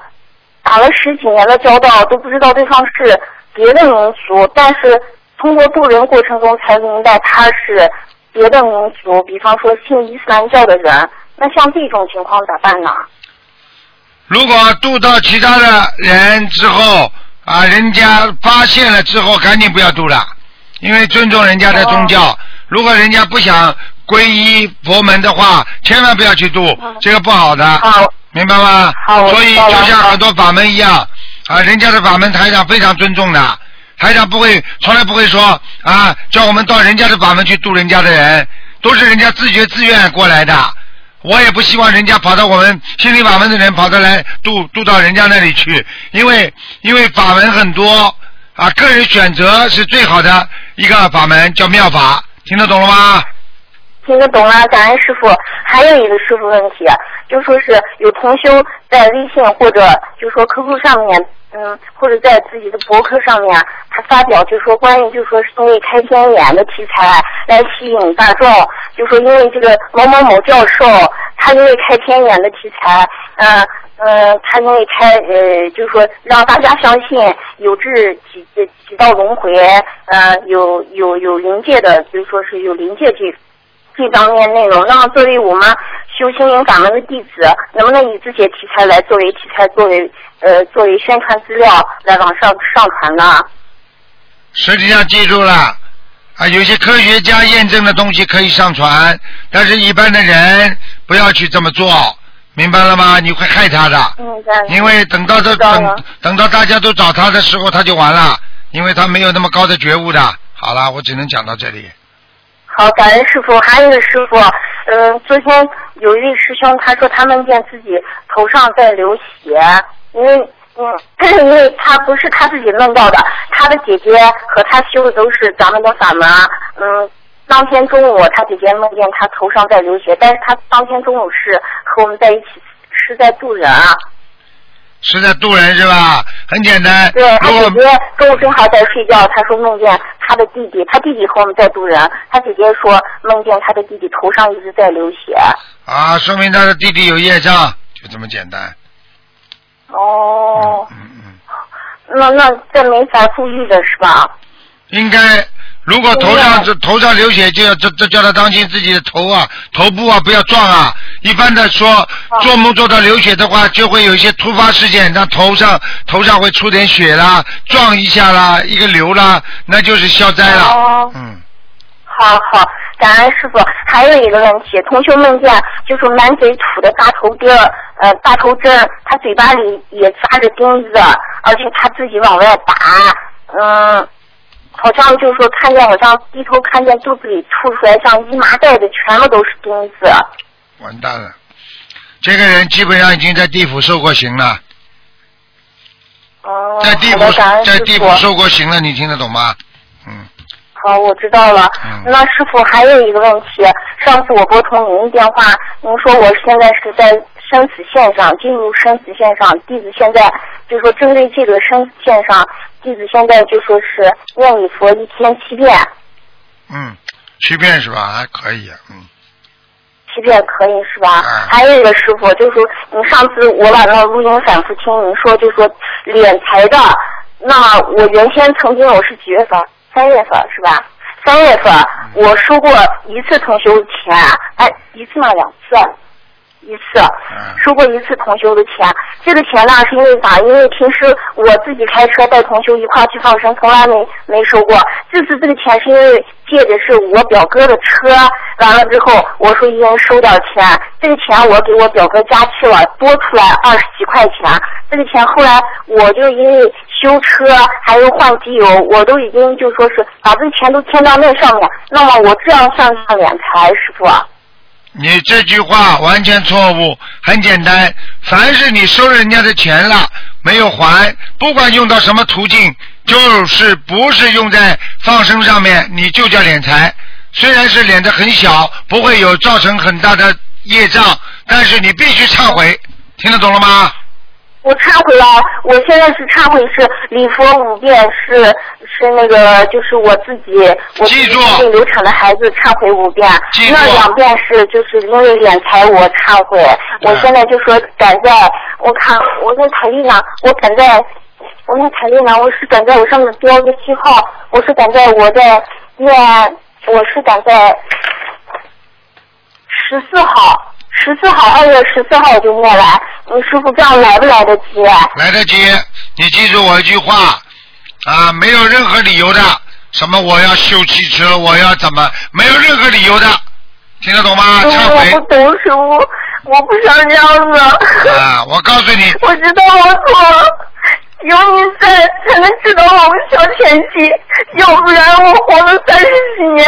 打了十几年的交道，都不知道对方是别的民族，但是通过渡人过程中才明白他是别的民族，比方说信伊斯兰教的人。那像这种情况咋办呢？如果渡到其他的人之后啊，人家发现了之后，赶紧不要渡了，因为尊重人家的宗教。如果人家不想皈依佛门的话，千万不要去渡，这个不好的，好，明白吗？好所以就像很多法门一样啊，人家的法门台长非常尊重的，台长不会从来不会说啊，叫我们到人家的法门去度人家的人，都是人家自觉自愿过来的。我也不希望人家跑到我们心理法门的人跑到来渡渡到人家那里去，因为因为法门很多啊，个人选择是最好的一个法门，叫妙法，听得懂了吗？听得懂了，感恩师傅。还有一个师傅问题，就说是有同修在微信或者就说 QQ 上面，嗯，或者在自己的博客上面，他发表就说关于就说是因为开天眼的题材来吸引大众，就说因为这个某某某教授，他因为开天眼的题材，嗯、嗯、他因为开呃，就说让大家相信有这几几几道轮回，呃，有有有灵界的，就说是有灵界这。这方面内容，那么作为我们修心灵法门的弟子，能不能以这些题材来作为题材，作为呃作为宣传资料来往上上传呢？实际上记住了啊，有些科学家验证的东西可以上传，但是一般的人不要去这么做，明白了吗？你会害他的。嗯，因为等到这等等到大家都找他的时候，他就完了，因为他没有那么高的觉悟的。好了，我只能讲到这里。好，感恩师傅。还有一个师傅，嗯、昨天有一位师兄他说他梦见自己头上在流血，因为嗯，因为他不是他自己弄到的，他的姐姐和他修的都是咱们的法门，嗯。当天中午，他姐姐梦见他头上在流血，但是他当天中午是和我们在一起，是在渡人啊。是在渡人是吧？很简单。对他姐姐中午正好在睡觉，他说梦见他的弟弟，他弟弟和我们在渡人，他姐姐说梦见他的弟弟头上一直在流血。啊，说明他的弟弟有业障，就这么简单。哦，嗯嗯，那那这没法复育的是吧？应该。如果头上这头上流血，就要这这叫他当心自己的头啊、头部啊不要撞啊。一般的说，做梦做到流血的话，就会有一些突发事件，他头上头上会出点血啦，撞一下啦，一个瘤啦，那就是消灾了。哦，嗯，好好，感恩师傅。还有一个问题，同学梦见就是满嘴吐的大头钉儿，呃，大头针，他嘴巴里也扎着钉子，而且他自己往外打，嗯。好像就是说看见，好像低头看见肚子里吐出来像一麻袋的，全部都是钉子。完蛋了，这个人基本上已经在地府受过刑了，哦，在地府在。地府受过刑了，你听得懂吗？嗯，好，我知道了。嗯那师傅还有一个问题，上次我拨通您电话，您说我现在是在生死线上，进入生死线上，弟子现在就说针对这个生死线上，弟子现在就说是念礼佛一天七遍，嗯，七遍是吧？还可以，嗯，七遍可以是吧？嗯还有一个师傅，就说你上次我把那录音反复听，您说就说敛财的，那我原先曾经我是几月份？三月份是吧？三月份我收过一次同修钱，哎，一次吗？两次？一次，收过一次同修的钱。这个钱呢是因为啥？因为平时我自己开车带同修一块去放生，从来没没收过。这次这个钱是因为借的是我表哥的车，完了之后我说应该收点钱。这个钱我给我表哥加去了，多出来二十几块钱。这个钱后来我就因为修车还有换机油，我都已经就说是把这个钱都添到那上面。那么我这样算不算敛财，师傅？你这句话完全错误，很简单，凡是你收人家的钱了没有还，不管用到什么途径，就是不是用在放生上面，你就叫敛财。虽然是敛的很小，不会有造成很大的业障，但是你必须忏悔，听得懂了吗？我忏悔了，我现在是忏悔是礼佛五遍，是是那个就是我自己我自己记住经流产的孩子忏悔五遍那两遍是就是因为敛财我忏悔，我嗯现在就说赶在我看我在台历呢，我赶在我在台历呢，我是赶在我上面标个记号，我是赶在我在念，我是赶在十四号。十四号，二月十四号我就过来，嗯，师傅这样来不来得及？来得及，你记住我一句话啊，没有任何理由的，什么我要修汽车，我要怎么，没有任何理由的，听得懂吗？忏悔我不懂，师傅，我不想这样子。啊！我告诉你，我知道我错了，有你在才能知道我小前妻，要不然我活了三十几年，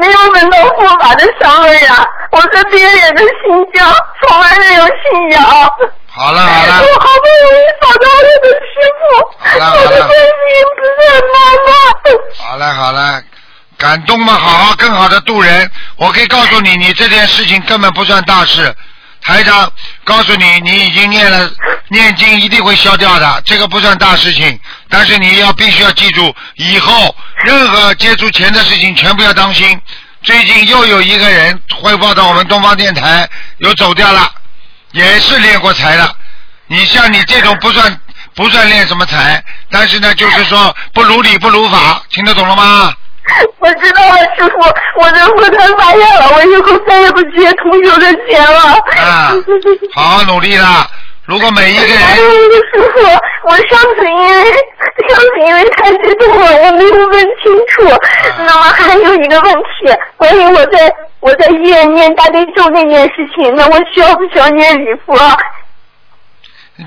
没有闻到佛法的香味呀。我是别人的新疆，从来没有信仰。好了好了我，好不容易找到我的师傅，好了好了我的观世音菩萨妈妈。好了好了，感动嘛，好好更好的度人。我可以告诉你，你这件事情根本不算大事。台长告诉你，你已经念了念经，一定会消掉的，这个不算大事情。但是你要必须要记住，以后任何接触钱的事情全部要当心。最近又有一个人汇报到我们东方电台，又走掉了，也是练过财的。你像你这种不算不算练什么财，但是呢，就是说不如理不如法，听得懂了吗？我知道了，师傅，我的佛坛发现了，我以后再也不接同修的钱了。啊，好好努力啦！如果每一个人师傅，我上次因为上次因为太激动了，我没有问清楚。那么还有一个问题，关于我在我在医院念大悲咒那件事情，那我需要不需要念礼佛？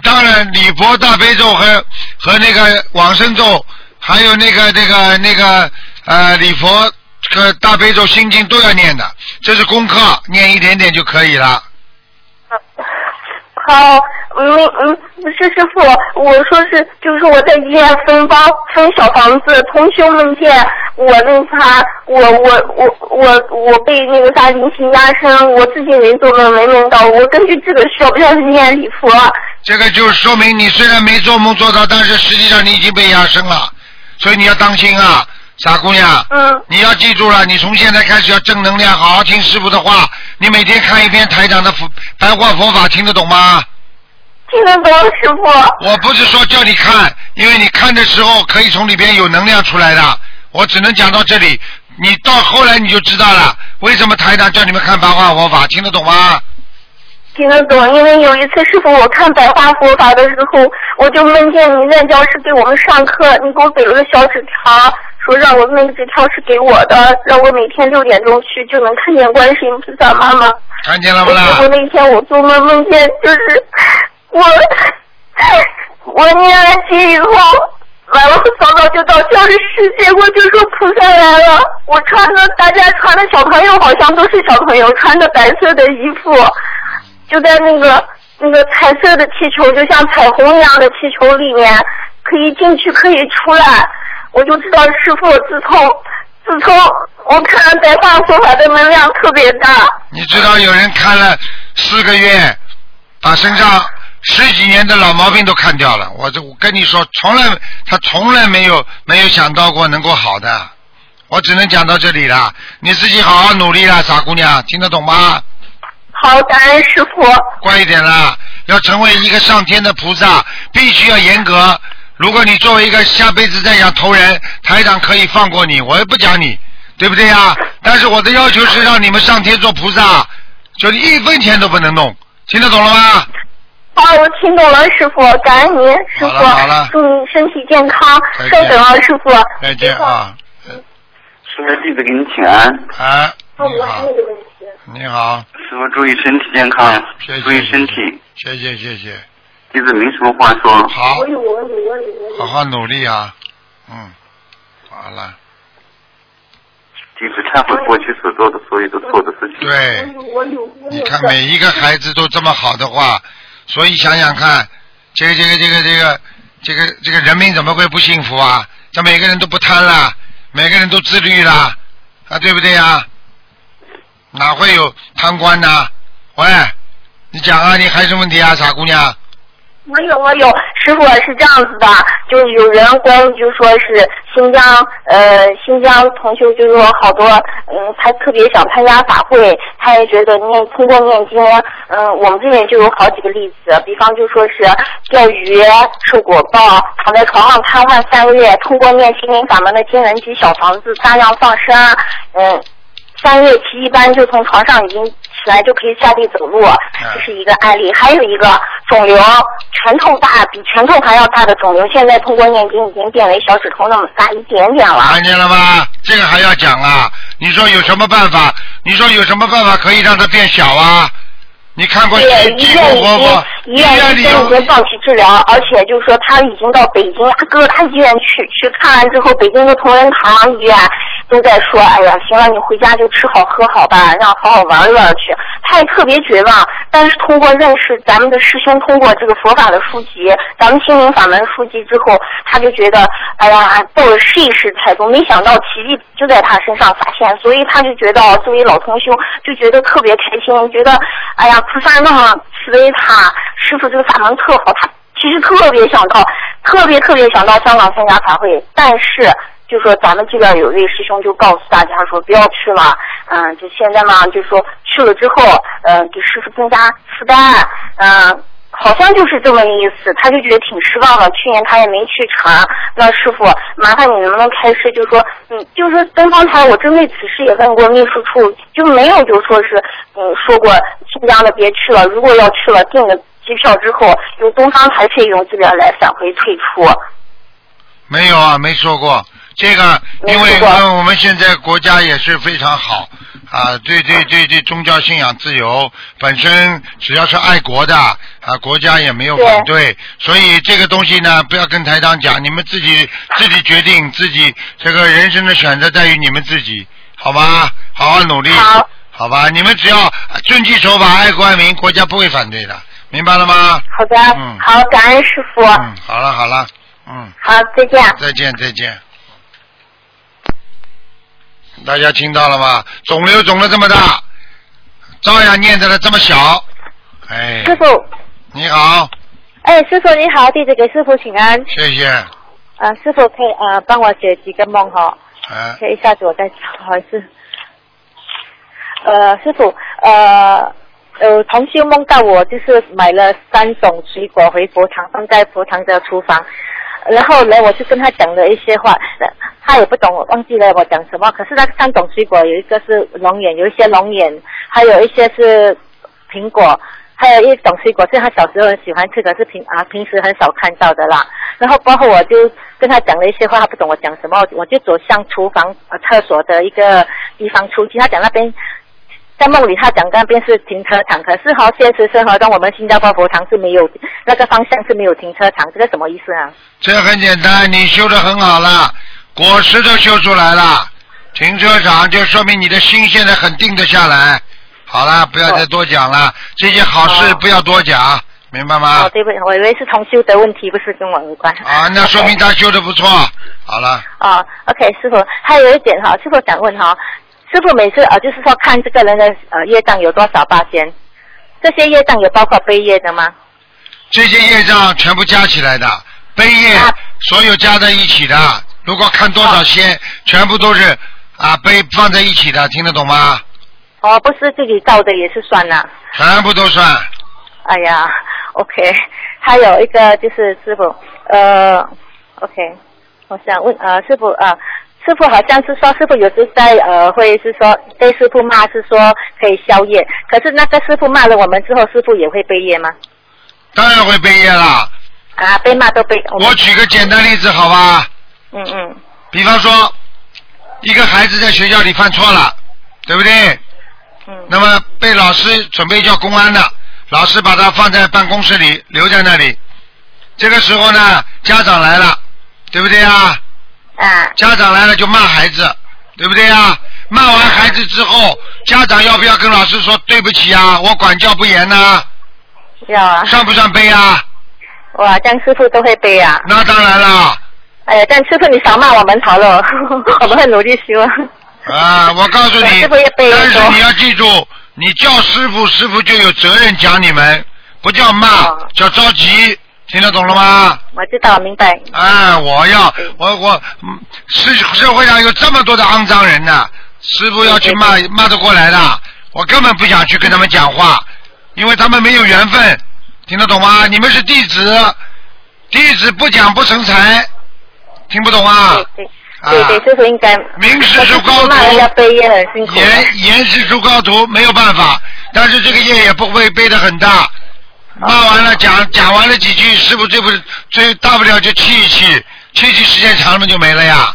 当然礼佛大悲咒和和那个往生咒，还有那个那个那个呃礼佛和大悲咒心经都要念的，这是功课，念一点点就可以了。好，嗯嗯，不是师傅，我说是就是我在医院分包分小房子，同修们见我那啥，我我我我我被那个啥灵性压身，我自己没做梦没梦到，我根据这个需要不需要念礼佛？这个就说明你虽然没做梦做到，但是实际上你已经被压身了，所以你要当心啊，傻姑娘。嗯。你要记住了，你从现在开始要正能量，好好听师傅的话。你每天看一遍台长的佛白话佛法，听得懂吗？听得懂，师傅。我不是说叫你看，因为你看的时候可以从里边有能量出来的。我只能讲到这里，你到后来你就知道了，为什么台长叫你们看白话佛法，听得懂吗？听得懂，因为有一次师傅我看白话佛法的时候，我就梦见你在教室给我们上课，你给我给了个小纸条，说让我那个纸条是给我的，让我每天六点钟去就能看见观世音菩萨妈妈。看见了不结果？那天我做梦梦见就是我我念完经以后，完了早早就到教室，结果就说菩萨来了。我穿的大家穿的小朋友好像都是小朋友，穿的白色的衣服，就在那个那个彩色的气球，就像彩虹一样的气球里面，可以进去可以出来。我就知道师傅自从自从我看了白话佛法的能量特别大。你知道有人看了四个月，把身上十几年的老毛病都看掉了。我这我跟你说，从来他从来没有没有想到过能够好的。我只能讲到这里了，你自己好好努力啦，傻姑娘，听得懂吗？好，感恩师傅。乖一点啦，要成为一个上天的菩萨，必须要严格。如果你作为一个下辈子再想投人，台长可以放过你，我也不讲你，对不对呀？但是我的要求是让你们上天做菩萨，就一分钱都不能弄，听得懂了吗？啊，我听懂了，师傅，感恩您，师好了好了傅，祝您身体健康，再见稍等啊，师傅。再见啊！师傅，弟子给你请安。啊，哦，你好师傅注意身体健康，注意身体。谢谢谢谢，弟子没什么话说。好好好努力啊，嗯，好了，弟子忏悔过去所做的所有的错的事情。对。你看每一个孩子都这么好的话，所以想想看，这个这个这个这个这个这个人民怎么会不幸福啊？这每个人都不贪了，每个人都自律了，啊，对不对呀？哪会有贪官呢？喂，你讲啊，你还有什么问题啊，傻姑娘？我有我有，师傅是这样子的，就是有人关于就说是新疆呃新疆同修，就是说好多嗯，他特别想参加法会，他也觉得念通过念经，嗯，我们这边就有好几个例子，比方就说是钓鱼受果报，躺在床上瘫痪三个月，通过念心灵法门的经文及小房子大量放生，嗯。三月期一般就从床上已经起来就可以下地走路，这是一个案例。还有一个肿瘤，拳头大，比拳头还要大的肿瘤，现在通过念经已经变为小指头那么大一点点了。看见了吗？这个还要讲啊？你说有什么办法？你说有什么办法可以让它变小啊？你看过医院已公活佛？经医院已经放弃治疗，而且就是说他已经到北京各大医院去去看完之后，北京的同仁堂医院都在说，哎呀，行了，你回家就吃好喝好吧，让好好玩玩去。他也特别绝望，但是通过认识咱们的师兄，通过这个佛法的书籍，咱们心灵法门书籍之后，他就觉得，哎呀，抱着试一试态度，没想到奇迹就在他身上发现，所以他就觉得作为老同修，就觉得特别开心，觉得，哎呀，菩萨那么慈悲他，师傅这个法门特好，他其实特别想到，特别特别想到香港参加法会，但是就说咱们这边有一位师兄就告诉大家说不要去了，嗯，就现在嘛，就说去了之后，嗯，给师傅增加负担，嗯。好像就是这么意思，他就觉得挺失望的。去年他也没去成，那师傅，麻烦你能不能开示，就说，嗯，就是说东方台，我针对此事也问过秘书处，就没有就说是，嗯，说过新疆的别去了，如果要去了，订了机票之后，由东方台费用这边来返回退出。没有啊，没说过这个，因为没说过呃我们现在国家也是非常好啊，对对对对，宗教信仰自由，本身只要是爱国的啊，国家也没有反对，所以这个东西呢，不要跟台长讲，你们自己自己决定，自己这个人生的选择在于你们自己，好吗？好好努力，好好吧？你们只要遵纪守法、爱国爱民，国家不会反对的，明白了吗？好的，嗯好，感恩师傅，嗯，好了好了，嗯。好，再见。再见再见。大家听到了吗？肿瘤肿了这么大，照样念得了这么小。哎，师傅，你好，哎，师傅你好，弟子给师傅请安。谢谢。啊，师傅可以呃帮我解几个梦哈？啊，可以一下子我再不好意思。呃，师傅，呃，呃，同修梦到我就是买了三种水果回佛堂，放在佛堂的厨房。然后呢，我就跟他讲了一些话，他也不懂，忘记了我讲什么。可是那三种水果有一个是龙眼，有一些龙眼，还有一些是苹果，还有一种水果是他小时候很喜欢吃，可是平啊平时很少看到的啦。然后包括我就跟他讲了一些话，他不懂我讲什么，我就走向厨房厕所的一个地方出去，他讲那边。在梦里，他讲那边是停车场，可是哈，现实生活中我们新加坡佛堂是没有那个方向是没有停车场，这个什么意思啊？这很简单，你修的很好了，果实都修出来了，停车场就说明你的心现在很定得下来。好了，不要再多讲了，这些好事哦不要多讲，明白吗哦，？对不起，我以为是同修的问题，不是跟我无关。啊，那说明他修的不错。好了，哦，OK，师傅，还有一点哈，师傅想问哈，师傅每次呃，就是说看这个人的呃业障有多少八仙，这些业障有包括背业的吗？这些业障全部加起来的，悲业啊所有加在一起的。如果看多少仙，全部都是啊悲放在一起的，听得懂吗？哦，不是自己造的也是算呐。全部都算。哎呀，OK，还有一个就是师傅，呃，OK，我想问呃师傅呃，师傅好像是说，师傅有时在呃会是说被师傅骂是说可以消业，可是那个师傅骂了我们之后，师傅也会被业吗？当然会被业啦。啊，被骂都背。们我举个简单例子，好吧？嗯嗯比方说，一个孩子在学校里犯错了，对不对？嗯那么被老师准备叫公安的，老师把他放在办公室里，留在那里。这个时候呢，家长来了，对不对啊？啊家长来了就骂孩子，对不对啊？骂完孩子之后，家长要不要跟老师说对不起啊？我管教不严呐、要啊。算不算背啊？哇，这样师傅都会背啊。那当然了。哎呀，但师傅你少骂我们好了，我们会努力修。啊，我告诉你，师傅也背但是你要记住，你叫师傅，师傅就有责任讲你们，不叫骂，哦叫着急，听得懂了吗？我知道，明白。啊，我要我我嗯社社会上有这么多的肮脏人呢，师傅要去骂骂得过来的，我根本不想去跟他们讲话，因为他们没有缘分，听得懂吗？你们是弟子，弟子不讲不成才，听不懂啊？对对对对，师傅应该。明师出高徒骂人家背业很辛苦。严严师出高徒，没有办法，但是这个业也不会背得很大。骂完了讲讲完了几句，师傅最不最大不了就气一气，气一气时间长了就没了呀。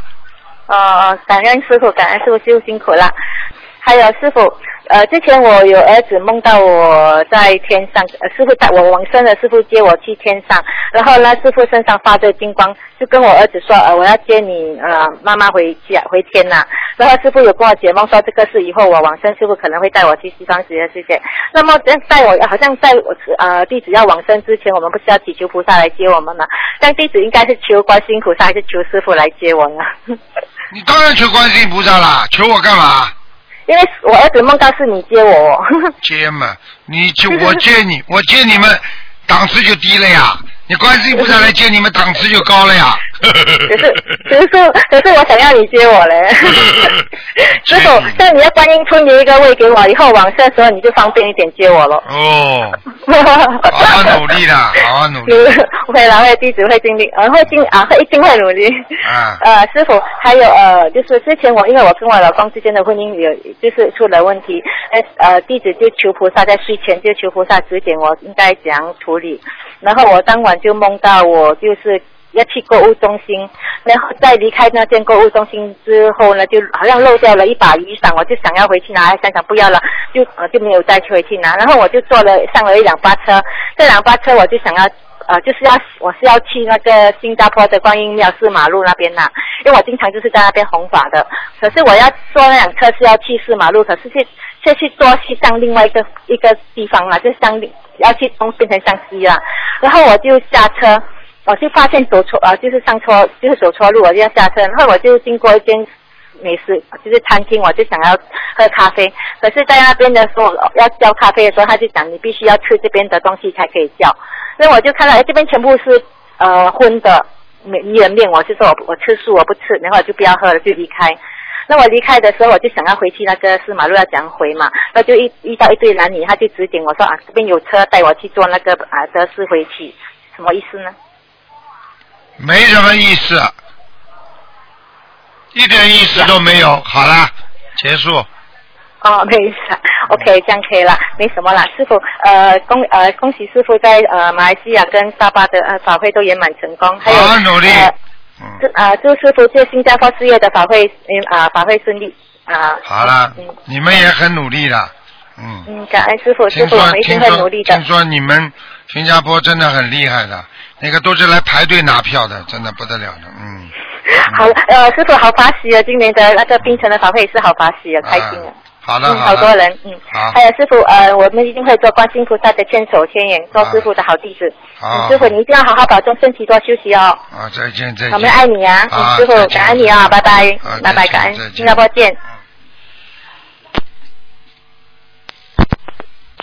哦，感恩师傅，感恩师傅，师傅辛苦了。还有师傅，呃，之前我有儿子梦到我在天上，呃，师傅带我往生了，师傅接我去天上，然后呢，师傅身上发着金光，就跟我儿子说，呃，我要接你呃妈妈回家回天呐、然后师傅有跟我解梦说，这个是以后我往生，师傅可能会带我去西方极乐世界。那么在在我好像在我呃弟子要往生之前，我们不是要祈求菩萨来接我们吗？但弟子应该是求观音菩萨还是求师傅来接我呢？你当然求观音菩萨啦，求我干嘛？因为我儿子梦到是你接我哦。接嘛，你就 我接你，我接你们档次就低了呀。你观世音菩萨来接你们档次就高了呀。可是，可是，可是我想要你接我嘞。师傅，那你要观音村留一个位给我，以后往生的时候你就方便一点接我了。哦，好好努力啦，好好努力。会了，会弟子会尽力，呃，会尽啊，会一定会努力。啊呃，师傅，还有呃，就是之前我因为我跟我老公之间的婚姻有就是出了问题，呃呃，弟子就求菩萨在睡前就求菩萨指点我应该怎样处理，然后我当晚就梦到我就是。要去购物中心，然后在离开那间购物中心之后呢，就好像漏掉了一把雨伞，我就想要回去拿，想想不要了，就呃就没有再去回去拿，然后我就坐了上了一辆巴车，这辆巴车我就想要呃就是要我是要去那个新加坡的观音庙四马路那边呐，因为我经常就是在那边弘法的，可是我要坐那辆车是要去四马路，可是去却去坐去上另外一个一个地方了，就向要去东变成向西了，然后我就下车。我就发现走错呃，就是上错，就是走错路，我就要下车。然后我就经过一间美食，就是餐厅，我就想要喝咖啡。可是，在那边的时候要叫咖啡的时候，他就讲你必须要吃这边的东西才可以叫。那我就看到，哎，这边全部是呃荤的米人面，我就说我我吃素，我不吃，然后我就不要喝了，就离开。那我离开的时候，我就想要回去那个四马路要怎样回嘛，那就遇遇到一对男女，他就指点我说啊，这边有车带我去坐那个啊德士回去，什么意思呢？没什么意思，一点意思都没有。好了，结束。哦，没意思，OK，这样可以了，没什么啦。师傅，呃，恭呃恭喜师傅在呃马来西亚跟沙巴的呃法会都圆满成功，还有好好努力呃嗯，祝呃祝师傅在新加坡事业的法会嗯啊、法会顺利啊。好了嗯，你们也很努力的，嗯。嗯，感恩师傅，师傅我们一定会努力的听。说你们新加坡真的很厉害的，那个都是来排队拿票的，真的不得了的，嗯。好，呃，师傅好法喜啊！今年的那个冰城的法会也是好法喜啊，开心啊。啊好的嗯，好多人，嗯，好还有师傅，呃，我们一定会做观世音菩萨的千手千眼，做师傅的好弟子。好嗯师傅，你一定要好好保重身体，多休息哦。啊，再见再见。我们爱你啊，师傅感恩你啊，拜拜啊，拜拜，感恩，新加坡见。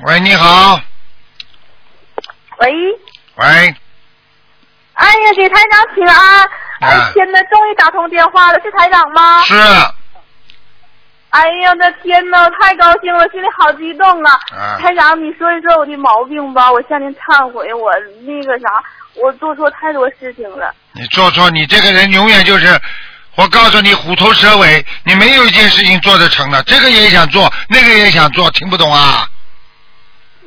喂，你好，喂，喂，哎呀，给台长请安！啊哎，天哪，终于打通电话了，是台长吗？是哎呀，我的天哪，太高兴了，心里好激动啊！啊台长，你说一说我的毛病吧，我向您忏悔，我那个啥，我做错太多事情了。你做错，你这个人永远就是我告诉你，虎头蛇尾，你没有一件事情做得成的。这个也想做，那个也想做，听不懂啊？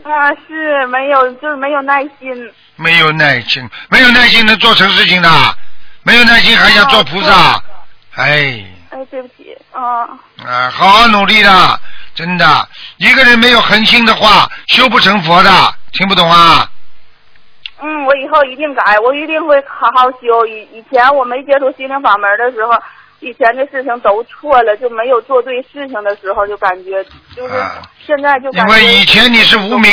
啊，是没有，就是没有耐心。没有耐心，没有耐心能做成事情的，没有耐心还想做菩萨，哎。哎，对不起，啊。啊，好好努力的，真的，一个人没有恒心的话，修不成佛的，听不懂啊？嗯，我以后一定改，我一定会好好修。以以前我没接触心灵法门的时候，以前的事情都错了，就没有做对事情的时候，就感觉就是现在就因为以前你是无名，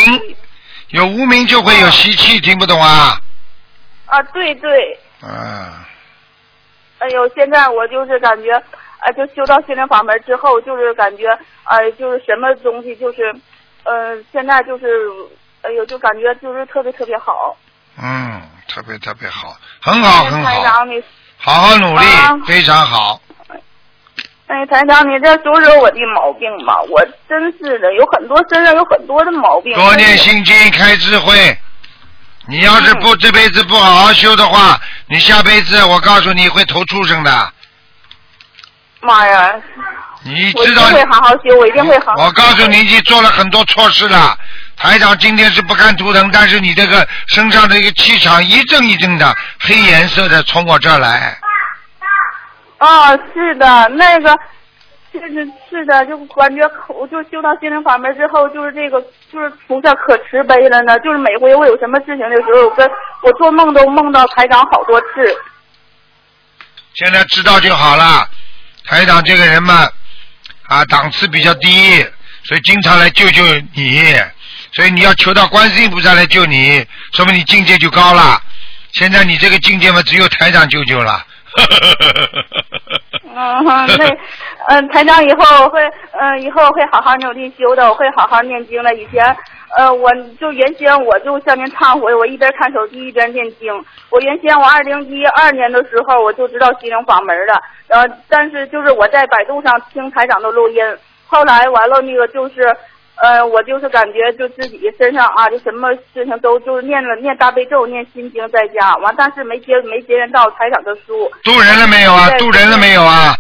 有无名就会有习气，听不懂啊？啊，对对。啊。哎呦，现在我就是感觉，呃，就修到心灵法门之后，就是感觉，呃，就是什么东西，就是，呃，现在就是，哎呦，就感觉就是特别特别好。嗯，特别特别好，很好很好，好好努力，啊非常好。哎，台长你这说说我的毛病吧，我真是的，有很多身上有很多的毛病。多念心经，开智慧。你要是嗯不这辈子不好好修的话，你下辈子我告诉你会投畜生的。妈呀！我一定你知道？会好好修，我一定会好好。我告诉你，你做了很多错事了。台长今天是不看图腾，但是你这个身上的一个气场一阵一阵的黑颜色的从我这儿来。啊，是的，那个就，是是的，就感觉我就修到心灵法门之后，就是这个，就是菩萨可慈悲了呢。就是每回我有什么事情的时候，我跟我做梦都梦到台长好多次。现在知道就好了。台长这个人嘛，啊，档次比较低，所以经常来救救你。所以你要求到观世音菩萨来救你，说明你境界就高了。现在你这个境界嘛，只有台长救救了。嗯，那嗯，台长以后会嗯以后会好好努力修的，我会好好念经的。以前呃，我就原先我就向您忏悔，我一边看手机一边念经。我原先我二零一二年的时候我就知道心灵法门了，呃，但是就是我在百度上听台长的录音，后来完了那个就是。呃，我就是感觉就自己身上啊，就什么事情都就是念了念大悲咒、念心经在家，完但是没接没接人到台长的书。渡人了没有啊？渡人了没有啊？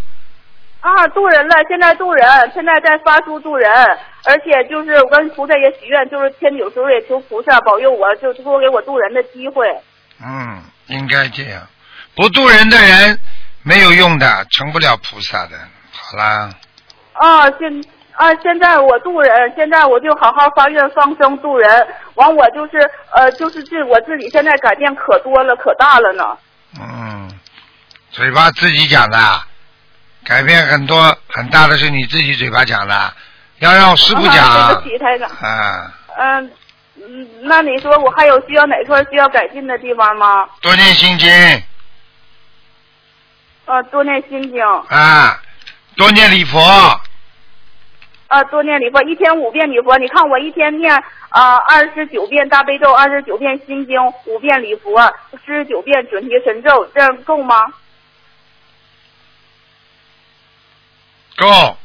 啊，渡人了，现在渡人，现在在发书渡人，而且就是我跟菩萨也许愿，就是天有时候也求菩萨保佑我，就多给我渡人的机会。嗯，应该这样。不渡人的人没有用的，成不了菩萨的。好啦，啊，现啊，现在我渡人，现在我就好好发愿放生渡人，完我就是呃，就是这我自己现在改变可多了，可大了呢。嗯，嘴巴自己讲的，改变很多很大的是你自己嘴巴讲的，要让师傅讲。啊、对不起，台长。啊，嗯、嗯，那你说我还有需要哪块需要改进的地方吗？多念心经呃，多念心经。啊，多念礼佛。啊，多念礼佛，一天五遍礼佛。你看我一天念啊二十九遍大悲咒，二十九遍心经，五遍礼佛，四十九遍准提神咒，这样够吗？够。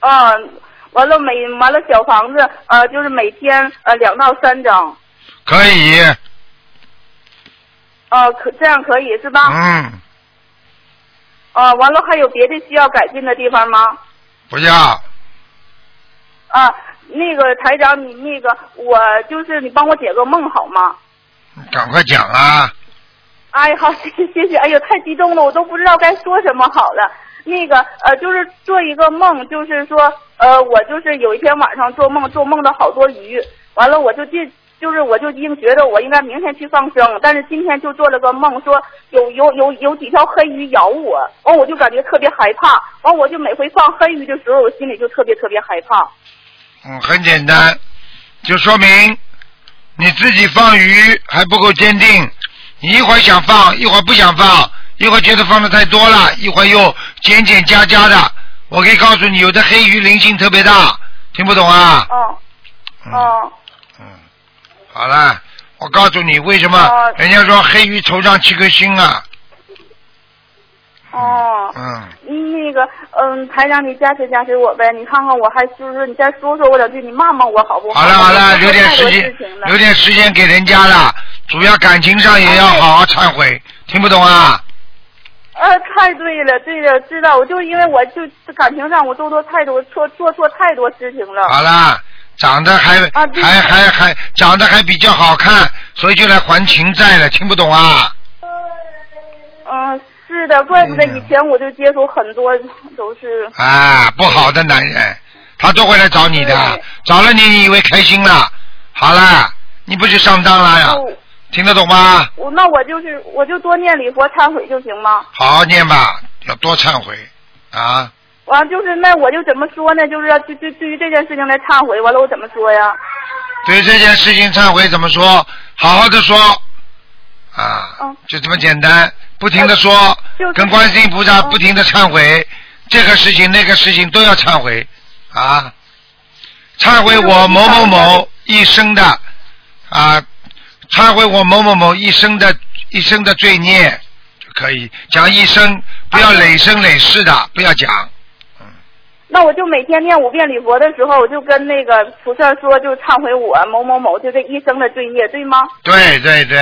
啊，完了每完了小房子呃就是每天呃两到三张，可以。呃可这样可以是吧？嗯，啊，完了还有别的需要改进的地方吗？不要。啊，那个台长，你那个我就是你帮我解个梦好吗？赶快讲啊！哎，好，谢谢谢谢，哎呦，太激动了，我都不知道该说什么好了。那个呃，就是做一个梦，就是说呃，我就是有一天晚上做梦，做梦到好多鱼，完了我就记，就是我就应觉得我应该明天去放生，但是今天就做了个梦，说有有有有几条黑鱼咬我，完我就感觉特别害怕，完我就每回放黑鱼的时候，我心里就特别特别害怕。嗯，很简单，就说明你自己放鱼还不够坚定，你一会儿想放，一会儿不想放，一会儿觉得放的太多了，一会儿又减减加加的。我可以告诉你，有的黑鱼灵性特别大，听不懂啊？哦哦嗯，好了，我告诉你为什么哦人家说黑鱼头上七颗星啊？哦。嗯，那个，嗯，台长，你加持加持我呗，你看看我还就是你再说说我两句，你骂骂我好不好？好了好了，留点时间留点时间给人家了，主要感情上也要好好忏悔，听不懂啊？呃，太对了，对了，知道，我就因为我就感情上我做错太多错做错太多事情了。好啦，长得还、啊还还还长得还比较好看，所以就来还情债了，听不懂啊？嗯、是的，怪不得以前我就接触很多都是。啊，不好的男人，他都会来找你的，找了你，你以为开心了？好了，你不就上当了呀？哦听得懂吗？我那我就是我就多念礼佛忏悔就行吗？好好念吧，要多忏悔啊！完就是那我就怎么说呢？就是要对对对于这件事情来忏悔，完了我怎么说呀？对这件事情忏悔怎么说？好好的说啊嗯，就这么简单，不停的说就是，跟观世音菩萨嗯不停的忏悔，这个事情那个事情都要忏悔啊！忏悔我某某某一生的啊，忏悔我某某某一生的一生的罪孽就可以讲一生，不要累生累世的，不要讲。那我就每天念五遍礼佛的时候，我就跟那个菩萨说，就忏悔我某某某就这一生的罪孽，对吗？对对对，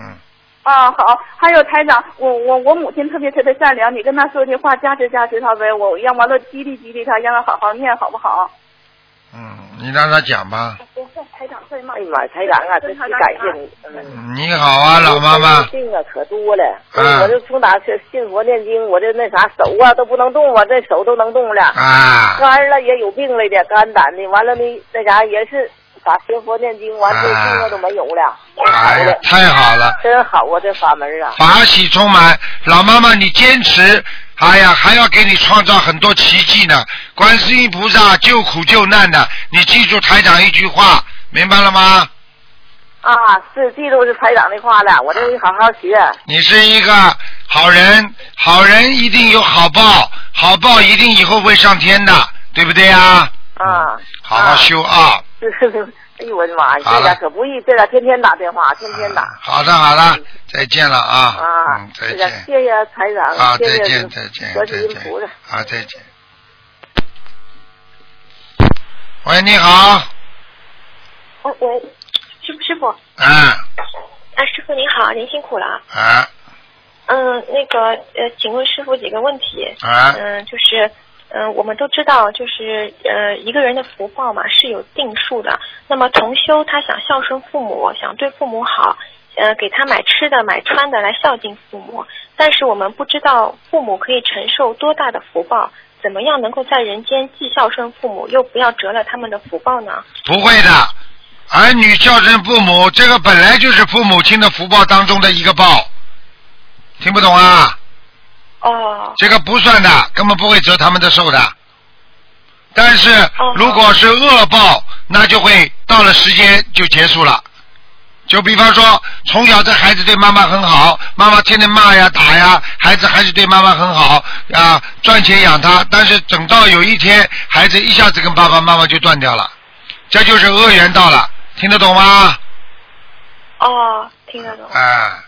嗯，啊，好。还有台长，我我我母亲特别特别善良，你跟她说句话，加持加持她呗，我让完了激励激励她，让她好好念，好不好？嗯，你让他讲吧。哎？呀妈，台长啊，真是感谢你。嗯你好啊，老妈妈。病啊可多了，嗯我就从哪去信佛念经，我这那啥手啊都不能动啊，这手都能动了，啊，肝了也有病了的，肝胆的，完了呢那啥也是打学佛念经，完这病啊都没有了，哎呀，，太好了，真好啊这法门啊。法喜充满。老妈妈，你坚持，哎呀，还要给你创造很多奇迹呢。观世音菩萨救苦救难的，你记住台长一句话，明白了吗？啊，是记住是台长的话了，我这得好好学。你是一个好人，好人一定有好报，好报一定以后会上天的，对不对呀？啊，好好修啊！是是是，哎呦我的妈呀，这俩可不易，这俩天天打电话，天天打。好的，好的，再见了啊！啊嗯，，再见。谢谢财长，啊，谢谢再见，再见，观再见世音菩萨。。啊，再见。喂，你好，哦，喂，师傅师傅，啊啊，师傅您好，您辛苦了。啊嗯，那个呃，请问师傅几个问题。啊嗯，就是嗯，我们都知道，就是呃，一个人的福报嘛是有定数的。那么同修他想孝顺父母，想对父母好，呃，给他买吃的、买穿的来孝敬父母。但是我们不知道父母可以承受多大的福报，怎么样能够在人间既孝顺父母，又不要折了他们的福报呢？不会的，儿女孝顺父母，这个本来就是父母亲的福报当中的一个报，听不懂啊？哦，这个不算的，根本不会折他们的寿的。但是哦如果是恶报，那就会到了时间就结束了。就比方说，从小这孩子对妈妈很好，妈妈天天骂呀打呀，孩子还是对妈妈很好啊，赚钱养他。但是等到有一天，孩子一下子跟爸爸妈妈就断掉了，这就是恶缘到了，听得懂吗？哦，听得懂。啊，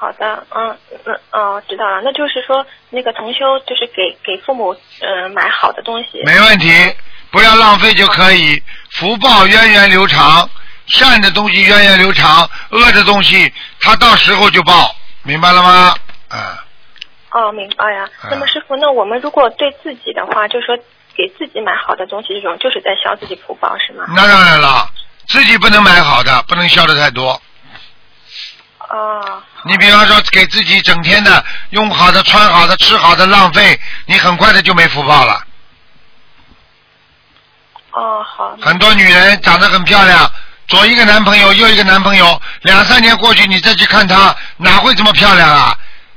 好的，嗯嗯哦，知道了。那就是说，那个同修就是给给父母呃买好的东西。没问题，不要浪费就可以。福报源远流长，善的东西源远流长，恶的东西它到时候就报，明白了吗？啊，哦，明白呀。嗯那么师傅，那我们如果对自己的话，就说给自己买好的东西，这种就是在消自己福报，是吗？那当然了，自己不能买好的，不能消的太多。哦，你比方说给自己整天的用好的、穿好的、吃好的浪费，你很快的就没福报了。哦，好。很多女人长得很漂亮，左一个男朋友，右一个男朋友，两三年过去，你再去看她，哪会这么漂亮啊？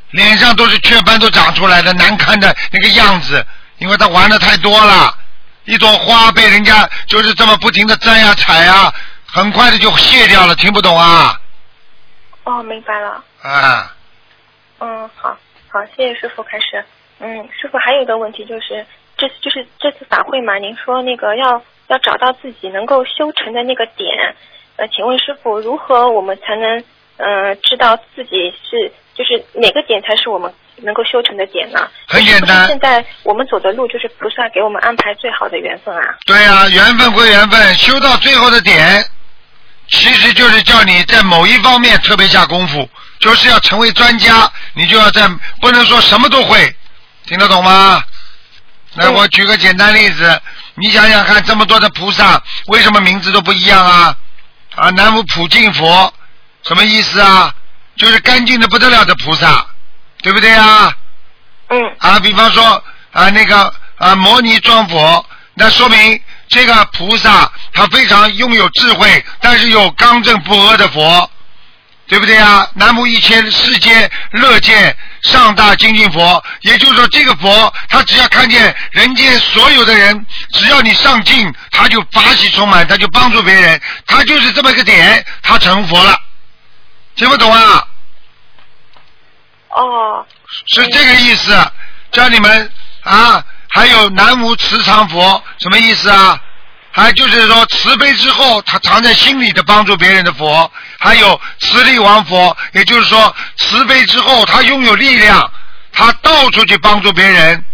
脸上都是雀斑都长出来的，难看的那个样子，因为她玩的太多了。一朵花被人家就是这么不停的摘呀采呀，很快的就谢掉了，听不懂啊？哦，明白了。啊，嗯，好，好，谢谢师傅开始。嗯，师傅还有一个问题就是，这次就是这次法会嘛，您说那个要要找到自己能够修成的那个点，呃，请问师傅如何我们才能呃知道自己是就是哪个点才是我们能够修成的点呢？很简单现在我们走的路就是菩萨给我们安排最好的缘分啊。对呀、缘分归缘分，修到最后的点，其实就是叫你在某一方面特别下功夫，就是要成为专家，你就要在不能说什么都会，听得懂吗？来，我举个简单例子，你想想看，这么多的菩萨，为什么名字都不一样啊？啊，南无普净佛，什么意思啊？就是干净的不得了的菩萨，对不对啊？嗯。啊，比方说啊，那个啊，摩尼庄佛，那说明这个菩萨他非常拥有智慧，但是有刚正不阿的佛，对不对啊？南无一切世间乐见上大精进佛，也就是说，这个佛他只要看见人间所有的人，只要你上进，他就法喜充满，他就帮助别人，他就是这么一个点，他成佛了，听不懂啊？哦。是这个意思，叫你们啊，还有南无慈常佛，什么意思啊？还就是说慈悲之后，他藏在心里的帮助别人的佛，还有慈力王佛，也就是说慈悲之后，他拥有力量，他到处去帮助别人，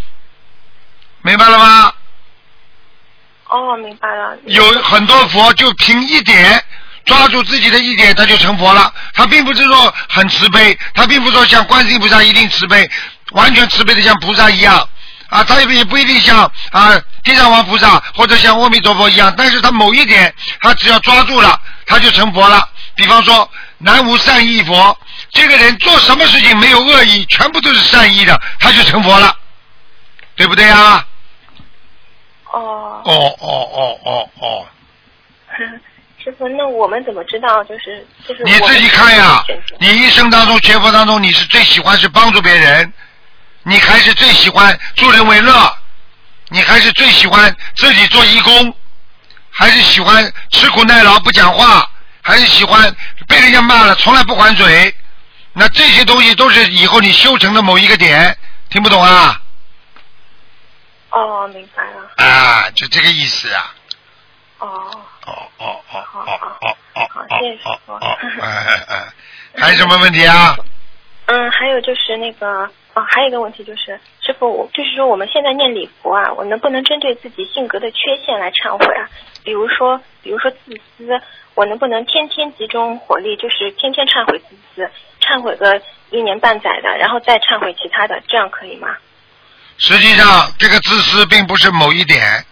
明白了吗？哦，明白了。有很多佛就凭一点抓住自己的一点，他就成佛了。他并不是说很慈悲，他并不是说像观世音菩萨一定慈悲，完全慈悲的像菩萨一样啊，他也不一定像啊地藏王菩萨或者像阿弥陀佛一样，但是他某一点他只要抓住了，他就成佛了。比方说南无善意佛，这个人做什么事情没有恶意，全部都是善意的，他就成佛了，对不对呀？哦。哦哦哦哦哦。师傅，那我们怎么知道？就是就是你自己看呀，你一生当中学佛当中，你是最喜欢是帮助别人，你还是最喜欢助人为乐，你还是最喜欢自己做义工，还是喜欢吃苦耐劳不讲话，还是喜欢被人家骂了从来不还嘴？那这些东西都是以后你修成的某一个点，听不懂啊？哦，明白了。啊，就这个意思啊。哦。哦哦哦哦哦哦哦好，谢谢师傅。哎哎哎，还有什么问题啊？嗯，还有就是那个哦，还有一个问题就是，师傅，我就是说我们现在念礼佛啊，我能不能针对自己性格的缺陷来忏悔啊？比如说，比如说自私，我能不能天天集中火力，就是天天忏悔自私，忏悔个一年半载的，然后再忏悔其他的，这样可以吗？实际上，这个自私并不是某一点，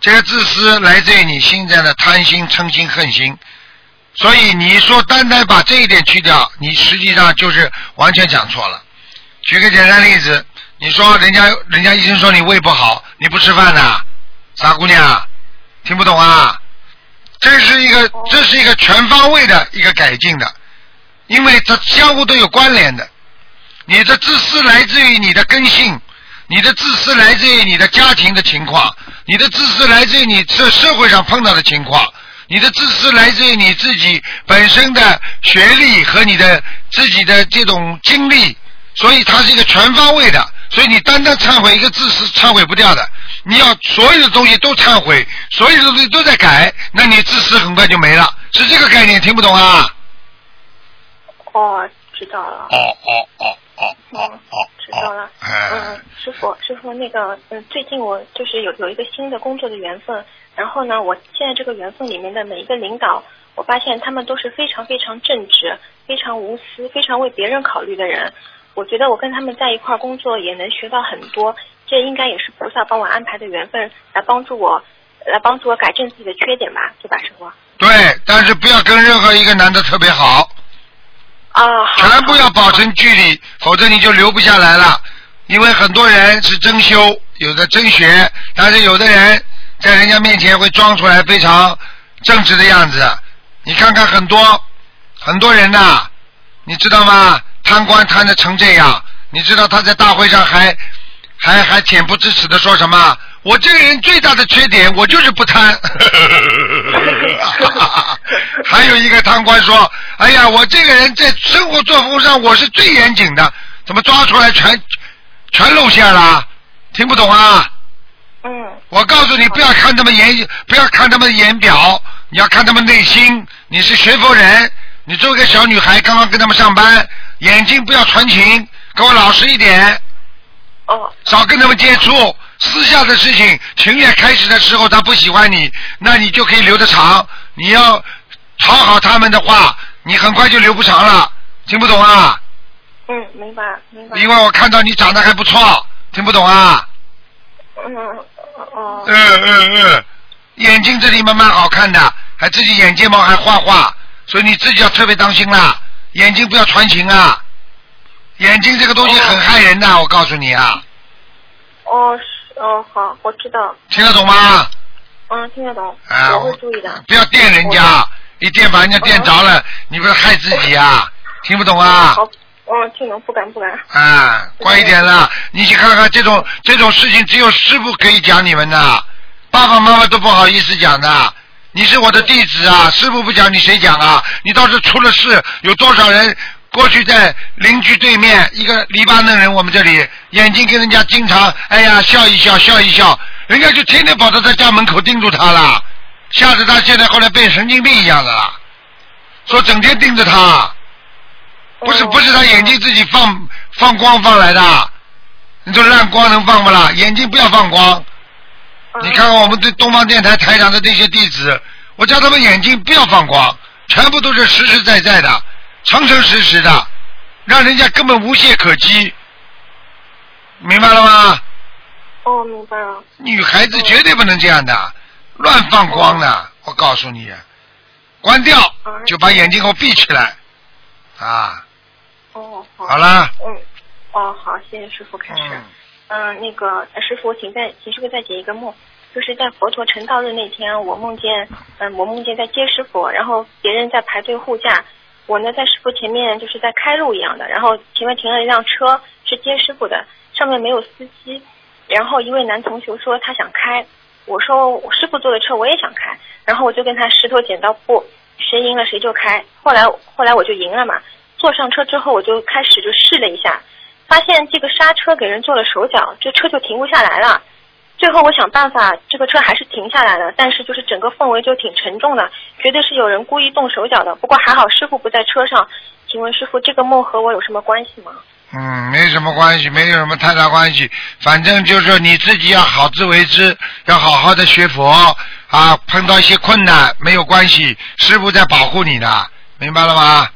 这个自私来自于你现在的贪心、嗔心、恨心。所以你说单单把这一点去掉，你实际上就是完全讲错了。举个简单例子，你说人家人家医生说你胃不好，你不吃饭呐，傻姑娘，听不懂啊？这是一个这是一个全方位的一个改进的，因为它相互都有关联的。你的自私来自于你的根性，你的自私来自于你的家庭的情况，你的自私来自于你这社会上碰到的情况，你的自私来自于你自己本身的学历和你的自己的这种经历，所以它是一个全方位的。所以你单单忏悔一个自私忏悔不掉的，你要所有的东西都忏悔，所有的东西都在改，那你自私很快就没了，是这个概念，听不懂啊？哦，知道了。哦哦哦哦哦哦，知道了。哎嗯，师傅，师傅，那个，嗯，最近我就是有有一个新的工作的缘分，然后呢，我现在这个缘分里面的每一个领导，我发现他们都是非常非常正直、非常无私、非常为别人考虑的人。我觉得我跟他们在一块工作也能学到很多，这应该也是菩萨帮我安排的缘分，来帮助我，来帮助我改正自己的缺点吧，对吧，师傅？对，但是不要跟任何一个男的特别好。啊，全部要保持距离，否则你就留不下来了。因为很多人是真修，有的真学，但是有的人在人家面前会装出来非常正直的样子。你看看很多很多人呐、你知道吗？贪官贪的成这样，你知道他在大会上还还还恬不知耻的说什么？我这个人最大的缺点，我就是不贪。还有一个贪官说：“哎呀，我这个人在生活作风上我是最严谨的，怎么抓出来全全露馅了？听不懂啊？”嗯。我告诉你，不要看他们言，不要看他们言表，你要看他们内心。你是学佛人，你作为一个小女孩，刚刚跟他们上班，眼睛不要传情，给我老实一点。哦。少跟他们接触，私下的事情，情愿开始的时候他不喜欢你，那你就可以留得长。你要讨好他们的话，你很快就留不长了。听不懂啊？嗯，明白明白。因为我看到你长得还不错，听不懂啊？嗯哦。嗯嗯嗯，眼睛这里蛮蛮好看的，还自己眼睫毛还画画，所以你自己要特别当心啦，眼睛不要传情啊。眼睛这个东西很害人的，我告诉你啊，哦是哦好，我知道。听得懂吗？嗯，听得懂。啊我会注意的。不要电人家，一电把人家电着了，你不是害自己啊？听不懂啊？好，嗯，听懂，不敢不敢。啊，乖一点啦！你去看看这种这种事情，只有师傅可以讲你们的，爸爸妈妈都不好意思讲的。你是我的弟子啊，师傅不讲，你谁讲啊？你倒是出了事，有多少人过去在邻居对面一个黎巴嫩人，我们这里眼睛跟人家经常哎呀笑一笑笑一笑，人家就天天跑到他家门口盯住他了，吓得他现在后来变神经病一样的了，说整天盯着他。不是不是他眼睛自己放放光放来的，你说烂光能放不啦？眼睛不要放光。你看看我们这东方电台台长的这些弟子，我叫他们眼睛不要放光，全部都是实实在在的，诚诚实实的，让人家根本无懈可击。明白了吗？哦，明白了。女孩子绝对不能这样的，乱放光的，我告诉你，关掉就把眼睛给我闭起来，啊。哦，好。好啦。嗯，哦，好，谢谢师傅开始。嗯，嗯那个师傅，请再请师傅再解一个梦，就是在佛陀成道日那天，我梦见，嗯，我梦见在接师傅，然后别人在排队护驾，我呢在师傅前面就是在开路一样的，然后前面停了一辆车是接师傅的，上面没有司机，然后一位男同学说他想开，我说我师傅坐的车我也想开，然后我就跟他石头剪刀布，谁赢了谁就开，后来后来我就赢了嘛。坐上车之后，我就开始就试了一下，发现这个刹车给人做了手脚，这车就停不下来了。最后我想办法，这个车还是停下来了，但是就是整个氛围就挺沉重的，绝对是有人故意动手脚的。不过还好师傅不在车上，请问师傅这个梦和我有什么关系吗？嗯，没什么关系，没有什么太大关系。反正就是你自己要好自为之，要好好的学佛啊。碰到一些困难没有关系，师傅在保护你的，明白了吗？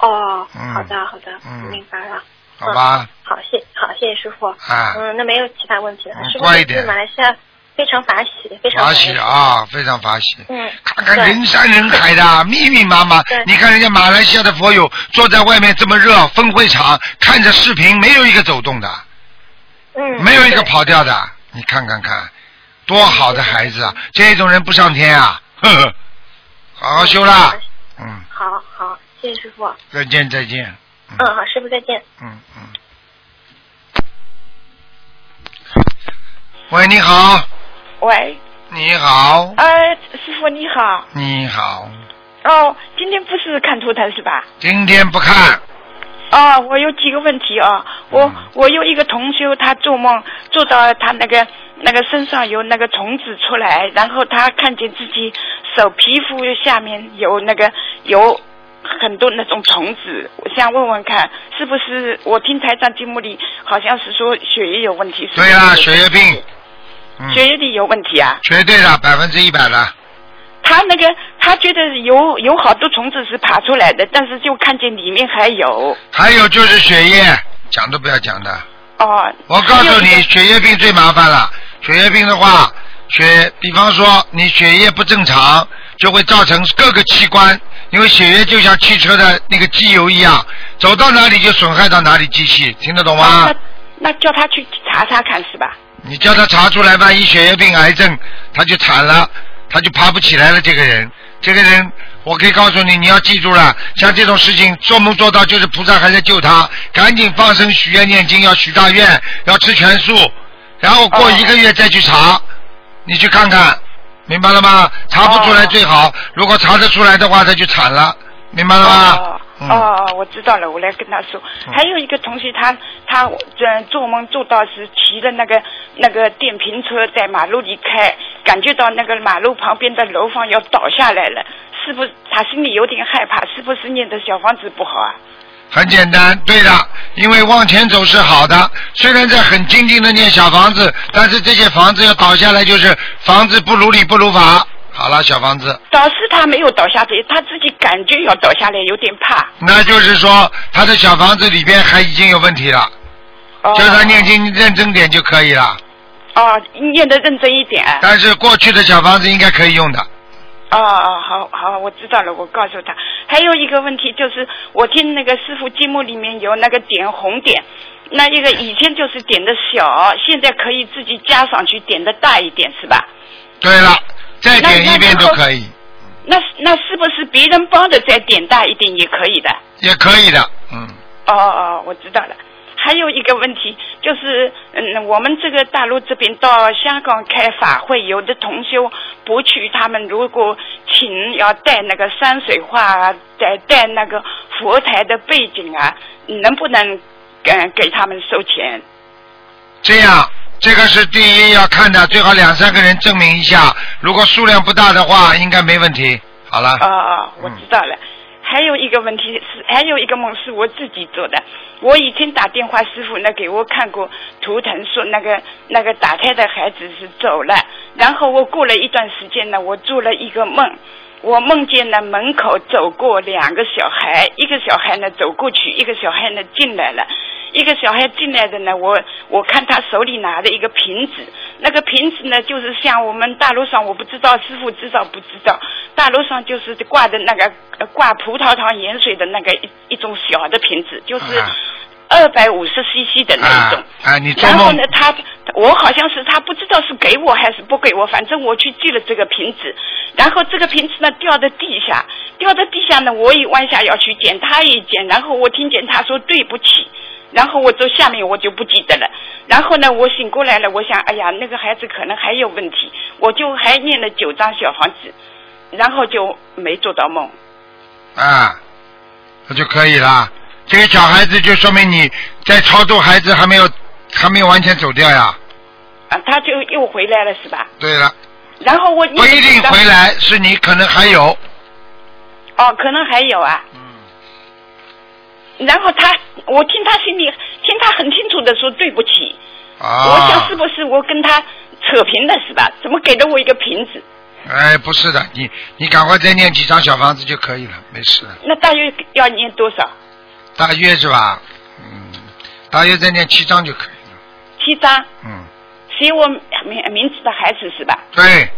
哦，嗯好的好的，嗯明白了。好吧，好，谢好，谢谢师傅。啊嗯，那没有其他问题了。嗯乖一点马来西亚非常法喜，非常法喜啊，非常法喜。嗯，看看对人山人海的，密密麻麻对。你看人家马来西亚的佛友坐在外面这么热，分会场看着视频，没有一个走动的，嗯，没有一个跑掉的。你看看看，多好的孩子啊！这种人不上天啊！呵呵，好好修啦。嗯，好好，谢谢师傅。再见再见。嗯，好，师傅再见。嗯嗯。喂，你好，喂，你好，呃，师傅你好，你好，哦，今天不是看图腾是吧？今天不看，哦，我有几个问题啊，我我有一个同修，他做梦做到他那个那个身上有那个虫子出来，然后他看见自己手皮肤下面有那个有很多那种虫子，我想问问看，是不是我听台长节目里好像是说血液有问题？是对啊，血液病，嗯，血液里有问题啊？绝对的，百分之一百的。他那个，他觉得有有好多虫子是爬出来的，但是就看见里面还有。还有就是血液，讲都不要讲的。哦。我告诉你，血液病最麻烦了。血液病的话，血，比方说你血液不正常，就会造成各个器官，因为血液就像汽车的那个机油一样，走到哪里就损害到哪里机器，听得懂吗？那那叫他去查查看是吧？你叫他查出来，万一血液病、癌症，他就惨了，他就爬不起来了。这个人，这个人，我可以告诉你，你要记住了，像这种事情做梦做到，就是菩萨还在救他，赶紧放生、许愿、念经，要许大愿，要吃全素，然后过一个月再去查，你去看看，明白了吗？查不出来最好，如果查得出来的话，他就惨了，明白了吗？哦嗯哦，我知道了，我来跟他说。还有一个同学，他他嗯做梦做到是骑着那个那个电瓶车在马路里开，感觉到那个马路旁边的楼房要倒下来了，是不是？他心里有点害怕，是不是念的小房子不好啊？很简单，对的，因为往前走是好的，虽然在很静静的念小房子，但是这些房子要倒下来，就是房子不如理不如法好了，小房子，导师他没有倒下去，他自己感觉要倒下来，有点怕。那就是说他的小房子里边还已经有问题了，哦叫他念经认真点就可以了。哦，念得认真一点。但是过去的小房子应该可以用的。哦哦，好好，我知道了，我告诉他。还有一个问题就是，我听那个师傅节目里面有那个点红点，那一个以前就是点的小，现在可以自己加上去，点的大一点，是吧？对了，再点一遍都可以，那那是不是别人帮的再点大一点也可以的？也可以的，嗯。哦哦，我知道了。还有一个问题就是，嗯，我们这个大陆这边到香港开法会，有的同修不去，他们如果请要带那个山水画啊，带带那个佛台的背景啊，能不能嗯给他们收钱？这样，这个是第一要看的，最好两三个人证明一下。如果数量不大的话，应该没问题。好了。哦哦，我知道了。还有一个问题是，还有一个梦是我自己做的。我以前打电话，师傅那给我看过图腾，说那个那个打胎的孩子是走了。然后我过了一段时间呢，我做了一个梦，我梦见呢门口走过两个小孩，一个小孩呢走过去，一个小孩呢进来了。一个小孩进来的呢，我我看他手里拿着一个瓶子，那个瓶子呢，就是像我们大陆上，我不知道师傅知道不知道，大陆上就是挂的那个挂葡萄糖盐水的那个一一种小的瓶子，就是二百五十 CC 的那一种。啊，你做梦然后呢，他我好像是他不知道是给我还是不给我，反正我去寄了这个瓶子，然后这个瓶子呢掉在地下，掉在地下呢，我也弯下腰去捡，他也捡，然后我听见他说对不起。然后我走下面我就不记得了，然后呢，我醒过来了，我想，哎呀，那个孩子可能还有问题，我就还念了九张小房子，然后就没做到梦。啊，那就可以了。这个小孩子就说明你在超度孩子还没有还没有完全走掉呀。啊，他就又回来了是吧？对了，然后我不一定回来，是你可能还有。哦，可能还有啊。嗯。然后他，我听他心里听他很清楚的说对不起。啊。我想是不是我跟他扯平了是吧？怎么给了我一个瓶子？哎，不是的，你你赶快再念几张小房子就可以了，没事的。那大约要念多少？大约是吧？嗯，大约再念七章就可以了。七章。嗯。写我名名字的孩子是吧？对。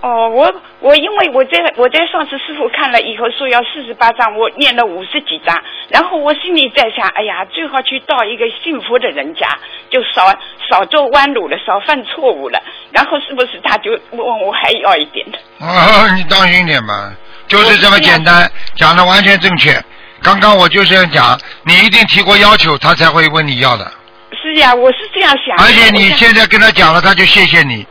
哦，我我因为我在我在上次师傅看了以后说要四十八章，我念了五十几章，然后我心里在想，哎呀，最好去到一个幸福的人家，就少少走弯路了，少犯错误了，然后是不是他就问我还要一点的？哦，你当心点嘛，就是这么简单，讲的完全正确。刚刚我就这样讲，你一定提过要求，他才会问你要的。是呀，我是这样想的。而且你现在跟他讲了，他就谢谢你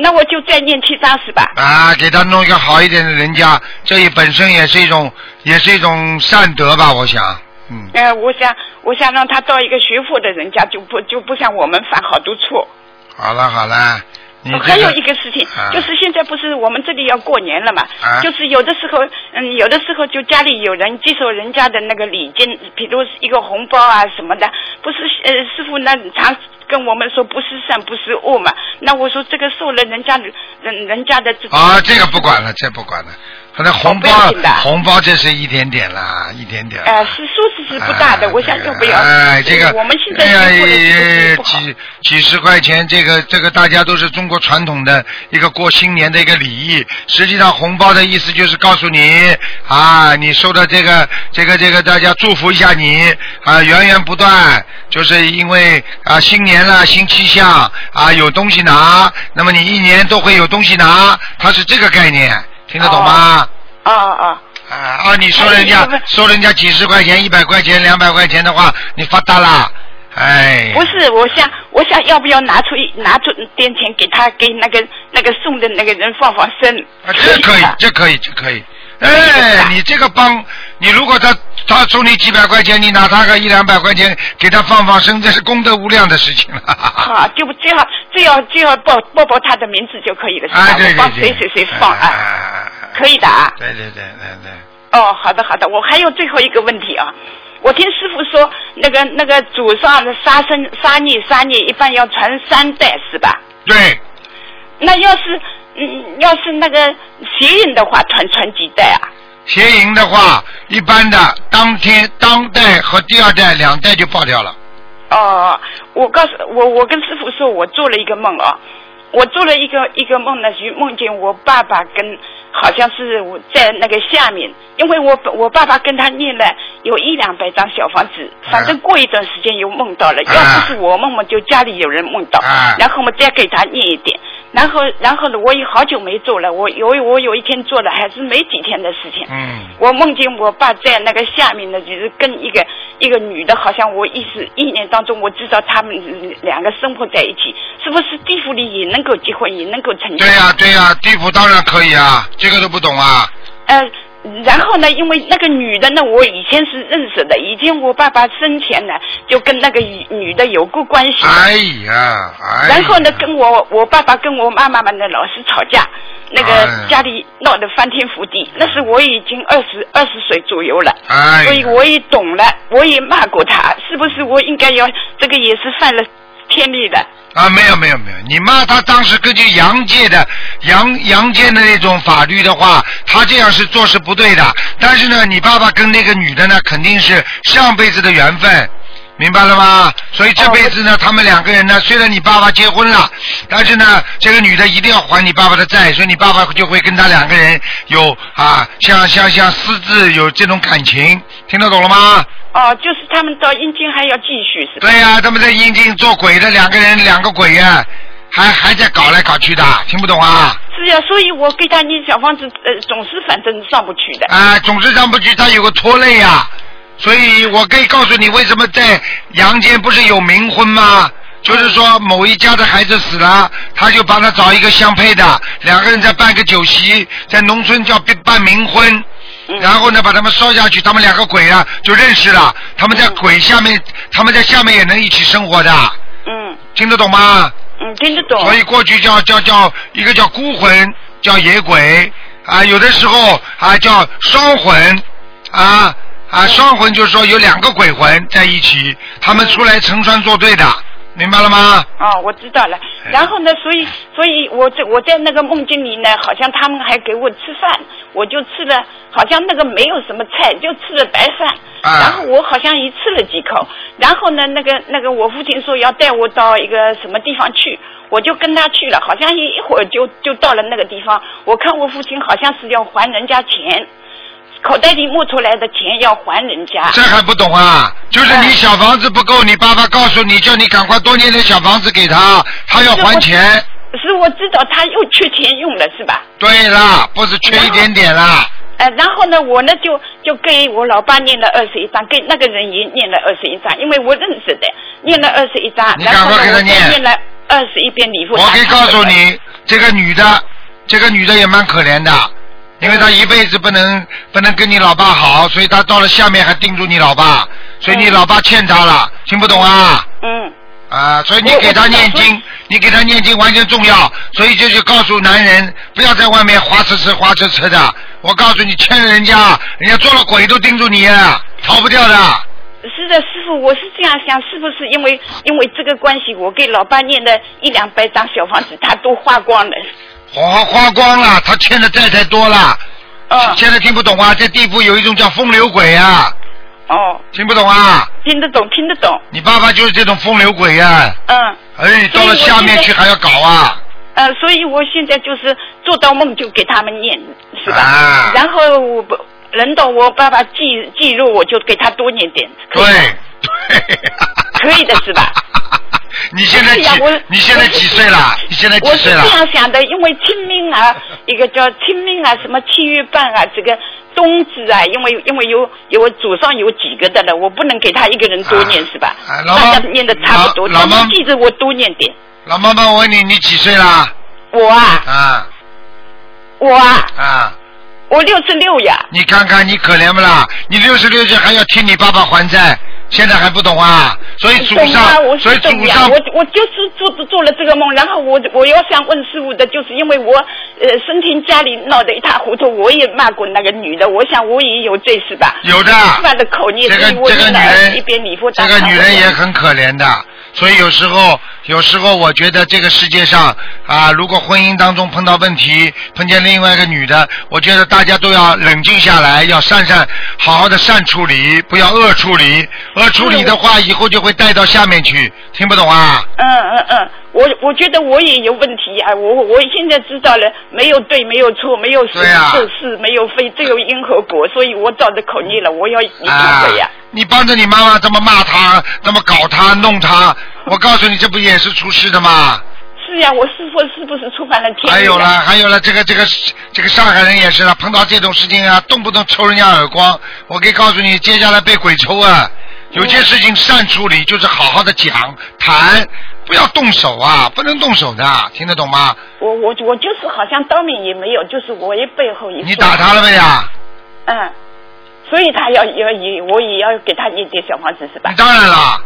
那我就再念七张是吧？啊，给他弄一个好一点的人家，这也本身也是一种，也是一种善德吧，我想。嗯，呃，我想我想让他到一个学佛的人家，就不就不像我们犯好多错。好了好了，还有一个事情，啊。就是现在不是我们这里要过年了嘛，啊。就是有的时候，嗯，有的时候就家里有人接受人家的那个礼金，比如一个红包啊什么的，不是呃师傅那常跟我们说不是善不是恶嘛，那我说这个受了人家人人家的这种啊，这个不管了，这不管了。可能红包红包这是一点点啦，一点点。呃是数字是不大的，我想就不要？哎，这个，我们现在哎呀，几几十块钱，这个这个大家都是中国传统的一个过新年的一个礼仪。实际上，红包的意思就是告诉你啊，你收到这个这个这个，大家祝福一下你啊，源源不断，就是因为啊新年了，新气象啊，有东西拿，那么你一年都会有东西拿，它是这个概念，听得懂吗？啊啊啊啊！你收人家收人家几十块钱、一百块钱、两百块钱的话，你发达啦！哎，不是，我想，我想要不要拿出一拿出点钱给他，给那个那个送的那个人放放生？啊，这可以，这可以，这可以。哎，你这个帮，你如果他他送你几百块钱，你拿他个一两百块钱给他放放生，这是功德无量的事情了。好，就不只要只要只要报报报他的名字就可以了，是吧？哎，对我帮。谁谁谁放啊？可以的啊。对对对对对。哦，好的好的，我还有最后一个问题啊。我听师傅说，那个那个祖上的杀生杀孽杀孽，一般要传三代是吧？对。那要是嗯，要是那个邪淫的话，传传几代啊？邪淫的话，一般的当天当代和第二代两代就爆掉了。哦，我告诉我，我跟师傅说，我做了一个梦啊，我做了一个一个梦呢，就梦见我爸爸跟好像是我在那个下面，因为我我爸爸跟他念了有一两百张小房子，反正过一段时间又梦到了，要不是我梦梦，就家里有人梦到，然后我们再给他念一点，然后然后呢，我也好久没做了，我有我有一天做了，还是没几天的事情，嗯，我梦见我爸在那个下面呢，就是跟一个一个女的，好像我意识意念当中，我知道他们两个生活在一起，是不是地府里也能够结婚，也能够成家？对呀、对呀、地府当然可以啊，这个都不懂啊。呃，然后呢，因为那个女的呢，我以前是认识的，以前我爸爸生前呢就跟那个女女的有过关系。哎呀，哎呀。然后呢，跟我我爸爸跟我妈妈们呢老是吵架，那哎个家里闹得翻天覆地。那时我已经二十二十岁左右了，哎所以我也懂了，我也骂过他，是不是我应该要这个也是犯了天理的？啊，没有没有没有，你妈她当时根据阳界的阳阳间的那种法律的话，她这样是做是不对的。但是呢，你爸爸跟那个女的呢，肯定是上辈子的缘分。明白了吗？所以这辈子呢，他们两个人呢，虽然你爸爸结婚了，但是呢，这个女的一定要还你爸爸的债，所以你爸爸就会跟他两个人有啊，像像像私自有这种感情，听得懂了吗？哦，就是他们到阴间还要继续是吧？对呀、他们在阴间做鬼的两个人，两个鬼呀、还还在搞来搞去的，听不懂啊？是呀、所以我给他念小房子，呃，总是反正上不去的。啊，总是上不去，他有个拖累呀、所以我可以告诉你，为什么在阳间不是有冥婚吗？就是说某一家的孩子死了，他就帮他找一个相配的，两个人再办个酒席，在农村叫办冥婚。然后呢，把他们烧下去，他们两个鬼啊就认识了。他们在鬼下面，他们在下面也能一起生活的。嗯听得懂吗？嗯，听得懂。所以过去叫叫叫一个叫孤魂，叫野鬼啊，有的时候啊叫双魂啊啊，双魂就是说有两个鬼魂在一起，他们出来成双作对的，明白了吗？哦，我知道了。然后呢，所以，所以我在我在那个梦境里呢，好像他们还给我吃饭，我就吃了，好像那个没有什么菜，就吃了白饭。啊然后我好像也吃了几口。然后呢，那个那个我父亲说要带我到一个什么地方去，我就跟他去了。好像一一会儿就就到了那个地方。我看我父亲好像是要还人家钱，口袋里摸出来的钱要还人家。这还不懂啊？就是你小房子不够，你爸爸告诉你，叫你赶快多念点小房子给他，他要还钱。是我知道他又缺钱用了，是吧？对啦，不是缺一点点啦。呃，然后呢，我呢就就给我老爸念了二十一章，给那个人也念了二十一章，因为我认识的，念了二十一章，你赶然后呢，我再快给他念念了二十一遍礼佛。我可以告诉你，这个女的，这个女的也蛮可怜的，因为他一辈子不能不能跟你老爸好，所以他到了下面还盯住你老爸，所以你老爸欠他了，听不懂啊？嗯。啊，所以你给他念经，你给他念经完全重要，所以就去告诉男人不要在外面花痴痴花痴痴的。我告诉你，欠人家，人家做了鬼都盯住你，逃不掉的。是的，师傅，我是这样想，是不是因为因为这个关系，我给老爸念的一两百张小房子，他都花光了。花花光了，他欠的债太多了。啊。现在听不懂啊？在地府有一种叫风流鬼啊。哦。听不懂啊？听得懂，听得懂。你爸爸就是这种风流鬼呀、嗯。哎，到了下面去还要搞啊！呃，所以我现在就是做到梦就给他们念，是吧？啊然后我不轮到我爸爸记记录，我就给他多念点，对对，可以的是吧？你现在几？你现在几岁了？你现在几我是岁了这？样想的，因为清明啊，一个叫清明啊，什么七月半啊，这个冬至啊，因为因为有有祖上有几个的了，我不能给他一个人多念、是吧？啊老大家念的差不多，他老老妈们记着我多念点。老妈妈，我问你，你几岁啦？我啊，啊我啊，啊！我六十六呀。你看看你可怜不啦？你六十六岁还要替你爸爸还债，现在还不懂啊？所以祖上，我所以祖上我我就是做做了这个梦，然后我我要想问师傅的，就是因为我呃生前家里闹得一塌糊涂，我也骂过那个女的，我想我也有罪是吧？有的犯的口孽，这个这个女人一边礼佛这个女人也很可怜的，所以有时候，有时候我觉得这个世界上啊，如果婚姻当中碰到问题，碰见另外一个女的，我觉得大家都要冷静下来，要善善好好的善处理，不要恶处理。恶处理的话，以后就会带到下面去，听不懂啊？嗯嗯嗯，我我觉得我也有问题啊，我我现在知道了，没有对，没有错，没有是对呀是是，没有非，只有因和果，所以我找的口念了，我要你啊忏悔呀。你帮着你妈妈这么骂她，这么搞她，弄她，我告诉你，这不也是出事的吗？是呀，我师傅是不是触犯了天？还有了，还有了，这个这个这个上海人也是了，碰到这种事情啊，动不动抽人家耳光。我可以告诉你，接下来被鬼抽啊。有些事情善处理，就是好好的讲谈，不要动手啊，不能动手的，听得懂吗？我我我就是好像当面也没有，就是我也背后一。你打他了没呀？嗯，所以他要要也我也要给他一点小房子是吧？当然了，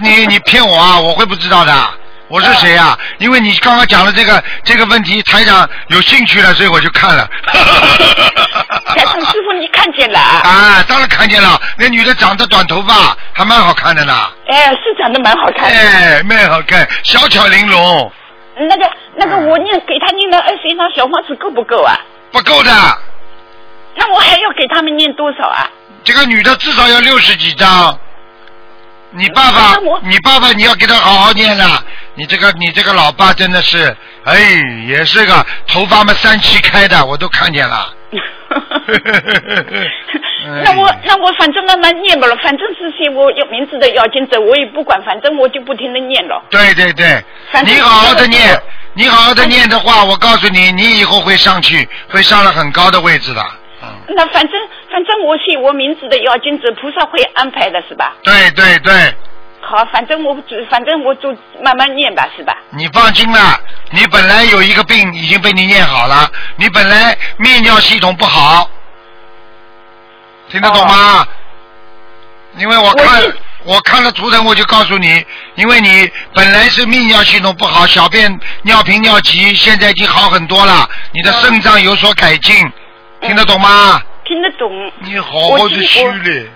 你你骗我啊，我会不知道的。我是谁呀、因为你刚刚讲了这个这个问题，台长有兴趣了，所以我就看了。台长师傅你看见了？啊，当然看见了，那女的长得短头发，还蛮好看的呢。哎，是长得蛮好看的。哎，蛮好看，小巧玲珑，那个那个，我念给他念了二十一张小房子够不够啊？不够的。那我还要给他们念多少啊？这个女的至少要六十几张。你爸爸，你爸爸，你要给他好好念了。你这个，你这个老爸真的是，哎，也是个头发嘛三七开的，我都看见了。那我那我反正慢慢念吧了，反正是些我有名字的要经者，我也不管，反正我就不停的念了。对对对，你好好的念，你好好的念的话，我告诉你，你以后会上去，会上了很高的位置的。那反正反正我写我名字的要经者，菩萨会安排的是吧？对对对，好，反正我只反正我就慢慢念吧，是吧？你放心啦，你本来有一个病已经被你念好了，你本来泌尿系统不好，听得懂吗？因为我看我看了图腾，我就告诉你，因为你本来是泌尿系统不好，小便尿频尿急，现在已经好很多了，你的肾脏有所改进，听得懂吗？听得懂。你好好的虚嘞。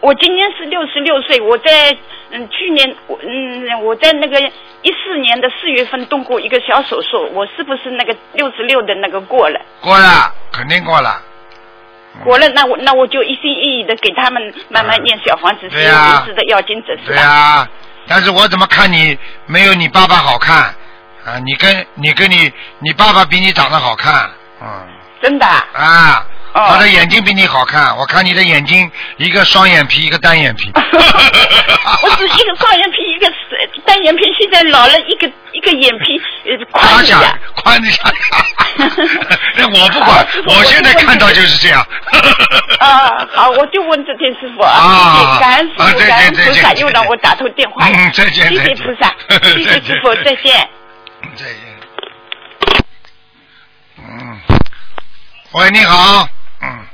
我今年是六十六岁，我在嗯去年我嗯我在那个一四年的四月份动过一个小手术，我是不是那个六十六的那个过了？过了，肯定过了。过了，那我那我就一心一意的给他们慢慢念小房子，是有对呀名字的要经者是对吧？啊，但是我怎么看你没有你爸爸好看啊？你跟你跟你你爸爸比你长得好看，嗯真的啊？他的眼睛比你好看，我看你的眼睛一个双眼皮，一个单眼皮。我是一个双眼皮，一个单眼皮，现在老了一个一个眼皮宽一下。宽一下，那我不管，我现在看到就是这样。啊，好，我就问这天师傅啊感恩师傅，感恩菩萨，又让我打通电话了。嗯再见谢谢菩萨，谢谢师傅，再见。再见。嗯，喂，你好，嗯，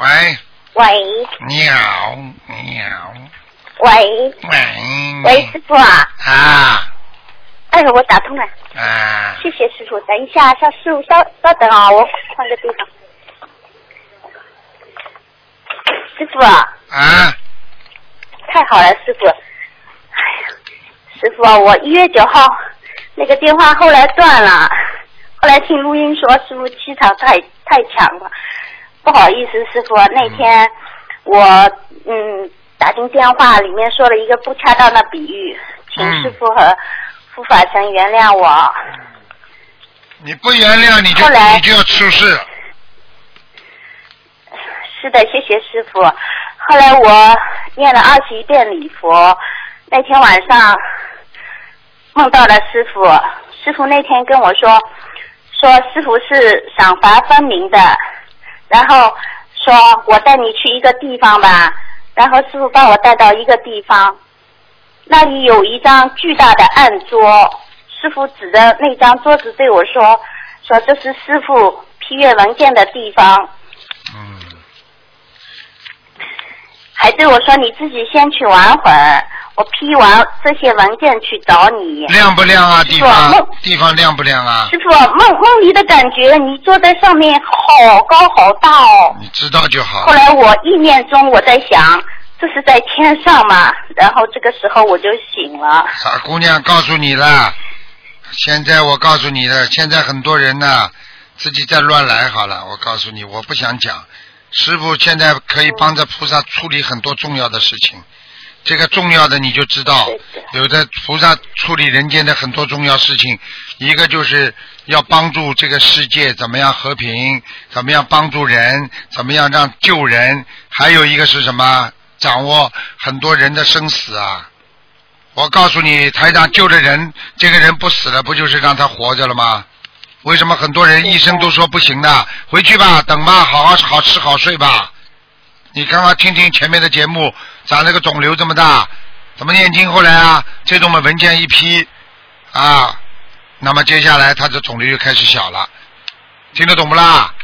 喂，喂。你好，你好，喂。喂，喂，师傅啊！啊。哎，我打通了，啊，谢谢师傅。等一下，稍师傅稍稍等啊，我换个地方。师傅啊，啊，太好了，师傅。哎呀，师傅啊，我一月九号那个电话后来断了，后来听录音说师傅气场太太强了，不好意思，师傅，那天我嗯打进电话里面说了一个不恰当的比喻，请嗯师傅和护法神原谅我。你不原谅你就来你就要出事。是的，谢谢师傅。后来我念了二十一遍礼佛，那天晚上梦到了师傅，师傅那天跟我说，说师傅是赏罚分明的，然后说我带你去一个地方吧，然后师傅把我带到一个地方，那里有一张巨大的案桌，师傅指着那张桌子对我说，说这是师傅批阅文件的地方。嗯还对我说：“你自己先去玩会儿，我批完这些文件去找你。”亮不亮啊？地方地方亮不亮啊？师傅，梦梦里的感觉，你坐在上面好高好大哦。你知道就好后。来我意念中我在想，这这是在天上嘛？然后这个时候我就醒了。傻姑娘，告诉你了，现在我告诉你了，现在很多人呢自己在乱来好了。我告诉你，我不想讲。师傅现在可以帮着菩萨处理很多重要的事情，这个重要的你就知道，有的菩萨处理人间的很多重要事情，一个就是要帮助这个世界怎么样和平，怎么样帮助人，怎么样让救人，还有一个是什么？掌握很多人的生死啊！我告诉你，台长救了人，这个人不死了，不就是让他活着了吗？为什么很多人一生都说不行的？回去吧，等吧，好好好吃好睡吧。你刚刚听听前面的节目，长了个肿瘤这么大，怎么念经后来啊？这种的文件一批啊，那么接下来他的肿瘤就开始小了，听得懂不啦？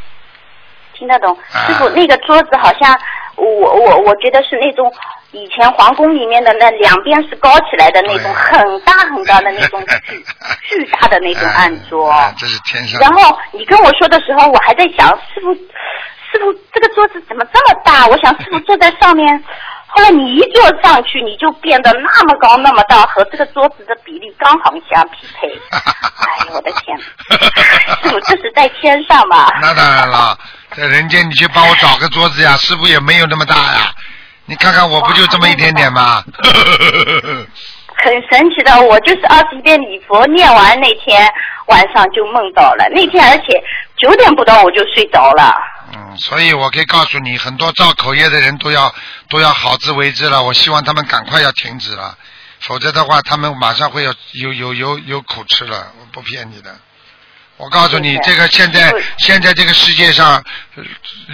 听得懂，师傅，那个桌子好像我我我觉得是那种以前皇宫里面的那两边是高起来的那种很大很大的那种 巨巨大的那种案桌。啊这是天上。然后你跟我说的时候，我还在想，师傅，师傅这个桌子怎么这么大？我想师傅坐在上面。后来你一坐上去，你就变得那么高那么大，和这个桌子的比例刚好相匹配。哎呦我的天！师傅这是在天上吧？那当然了，在人间你去帮我找个桌子呀，师傅也没有那么大呀。你看看我不就这么一点点吗？很神奇的，我就是二十一遍礼佛念完那天晚上就梦到了，那天而且九点不到我就睡着了。嗯，所以我可以告诉你，很多造口业的人都要都要好自为之了。我希望他们赶快要停止了，否则的话，他们马上会有有有有有苦吃了。我不骗你的，我告诉你，这个现在现在这个世界上，呃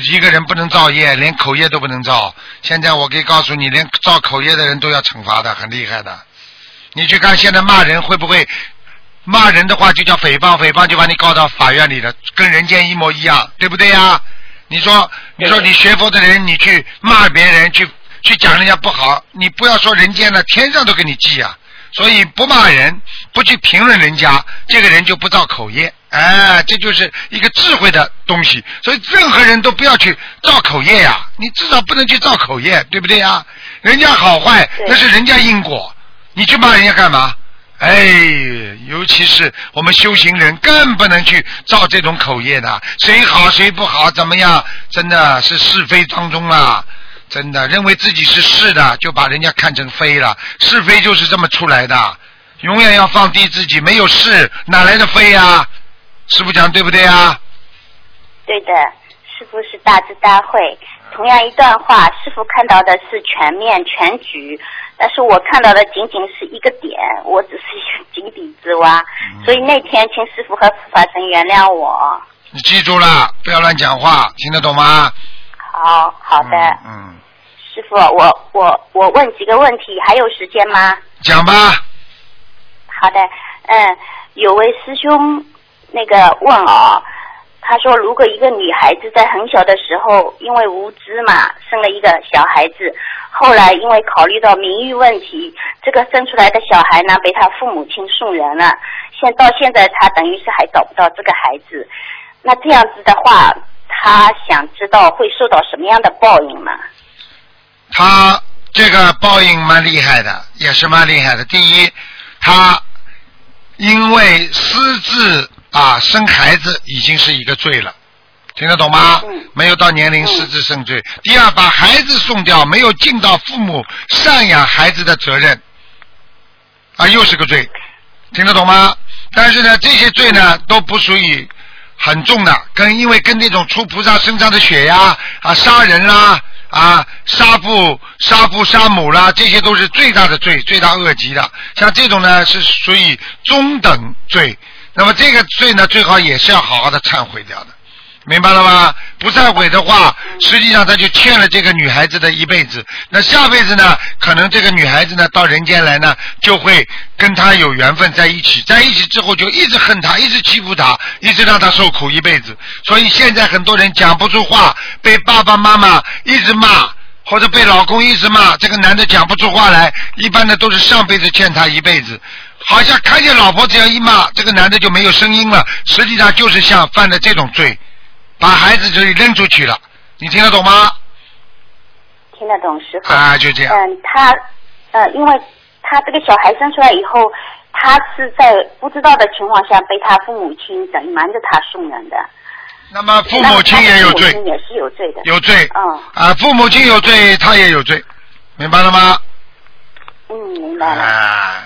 一个人不能造业，连口业都不能造。现在我可以告诉你，连造口业的人都要惩罚的，很厉害的。你去看现在骂人会不会？骂人的话就叫诽谤，诽谤就把你告到法院里了，跟人间一模一样，对不对呀？你说，你说你学佛的人，你去骂别人，去去讲人家不好，你不要说人间了，天上都给你记啊。所以不骂人，不去评论人家，这个人就不造口业。哎，这就是一个智慧的东西。所以任何人都不要去造口业呀，你至少不能去造口业，对不对呀？人家好坏那是人家因果，你去骂人家干嘛？哎，尤其是我们修行人，更不能去造这种口业的。谁好谁不好，怎么样？真的是是非当中啊！真的认为自己是是的，就把人家看成非了。是非就是这么出来的，永远要放低自己，没有是哪来的非呀？师傅讲对不对啊？对的，师傅是大智大慧。同样一段话，师傅看到的是全面全局，但是我看到的仅仅是一个点，我只是一个井底之蛙。所以那天，请师傅和护法神原谅我。你记住了，不要乱讲话，听得懂吗？好好的，嗯，师傅，我我我问几个问题，还有时间吗？讲吧。好的，嗯，有位师兄那个问哦，他说如果一个女孩子在很小的时候因为无知嘛生了一个小孩子，后来因为考虑到名誉问题，这个生出来的小孩呢被他父母亲送人了，现到现在他等于是还找不到这个孩子，那这样子的话，他想知道会受到什么样的报应吗？他这个报应蛮厉害的，也是蛮厉害的。第一，他因为私自啊生孩子已经是一个罪了，听得懂吗？没有到年龄私自生罪。第二，把孩子送掉，没有尽到父母赡养孩子的责任，啊，又是个罪，听得懂吗？但是呢，这些罪呢都不属于很重的，跟因为跟那种出菩萨身上的血呀啊杀人啦啊杀父杀父杀母啦，这些都是最大的罪，罪大恶极的。像这种呢是属于中等罪，那么这个罪呢最好也是要好好的忏悔掉的。明白了吗？不忏悔的话，实际上他就欠了这个女孩子的一辈子。那下辈子呢？可能这个女孩子呢到人间来呢，就会跟他有缘分在一起，在一起之后就一直恨他，一直欺负他，一直让他受苦一辈子。所以现在很多人讲不出话，被爸爸妈妈一直骂，或者被老公一直骂，这个男的讲不出话来，一般的都是上辈子欠他一辈子。好像看见老婆这样一骂，这个男的就没有声音了，实际上就是像犯的这种罪。把孩子就扔出去了，你听得懂吗？听得懂师傅。啊就这样嗯，他呃，因为他这个小孩生出来以后，他是在不知道的情况下被他父母亲等于瞒着他送人的。那么父母亲也有罪也是有罪的。有罪嗯啊，父母亲有罪，他也有罪，明白了吗？嗯，明白了。啊，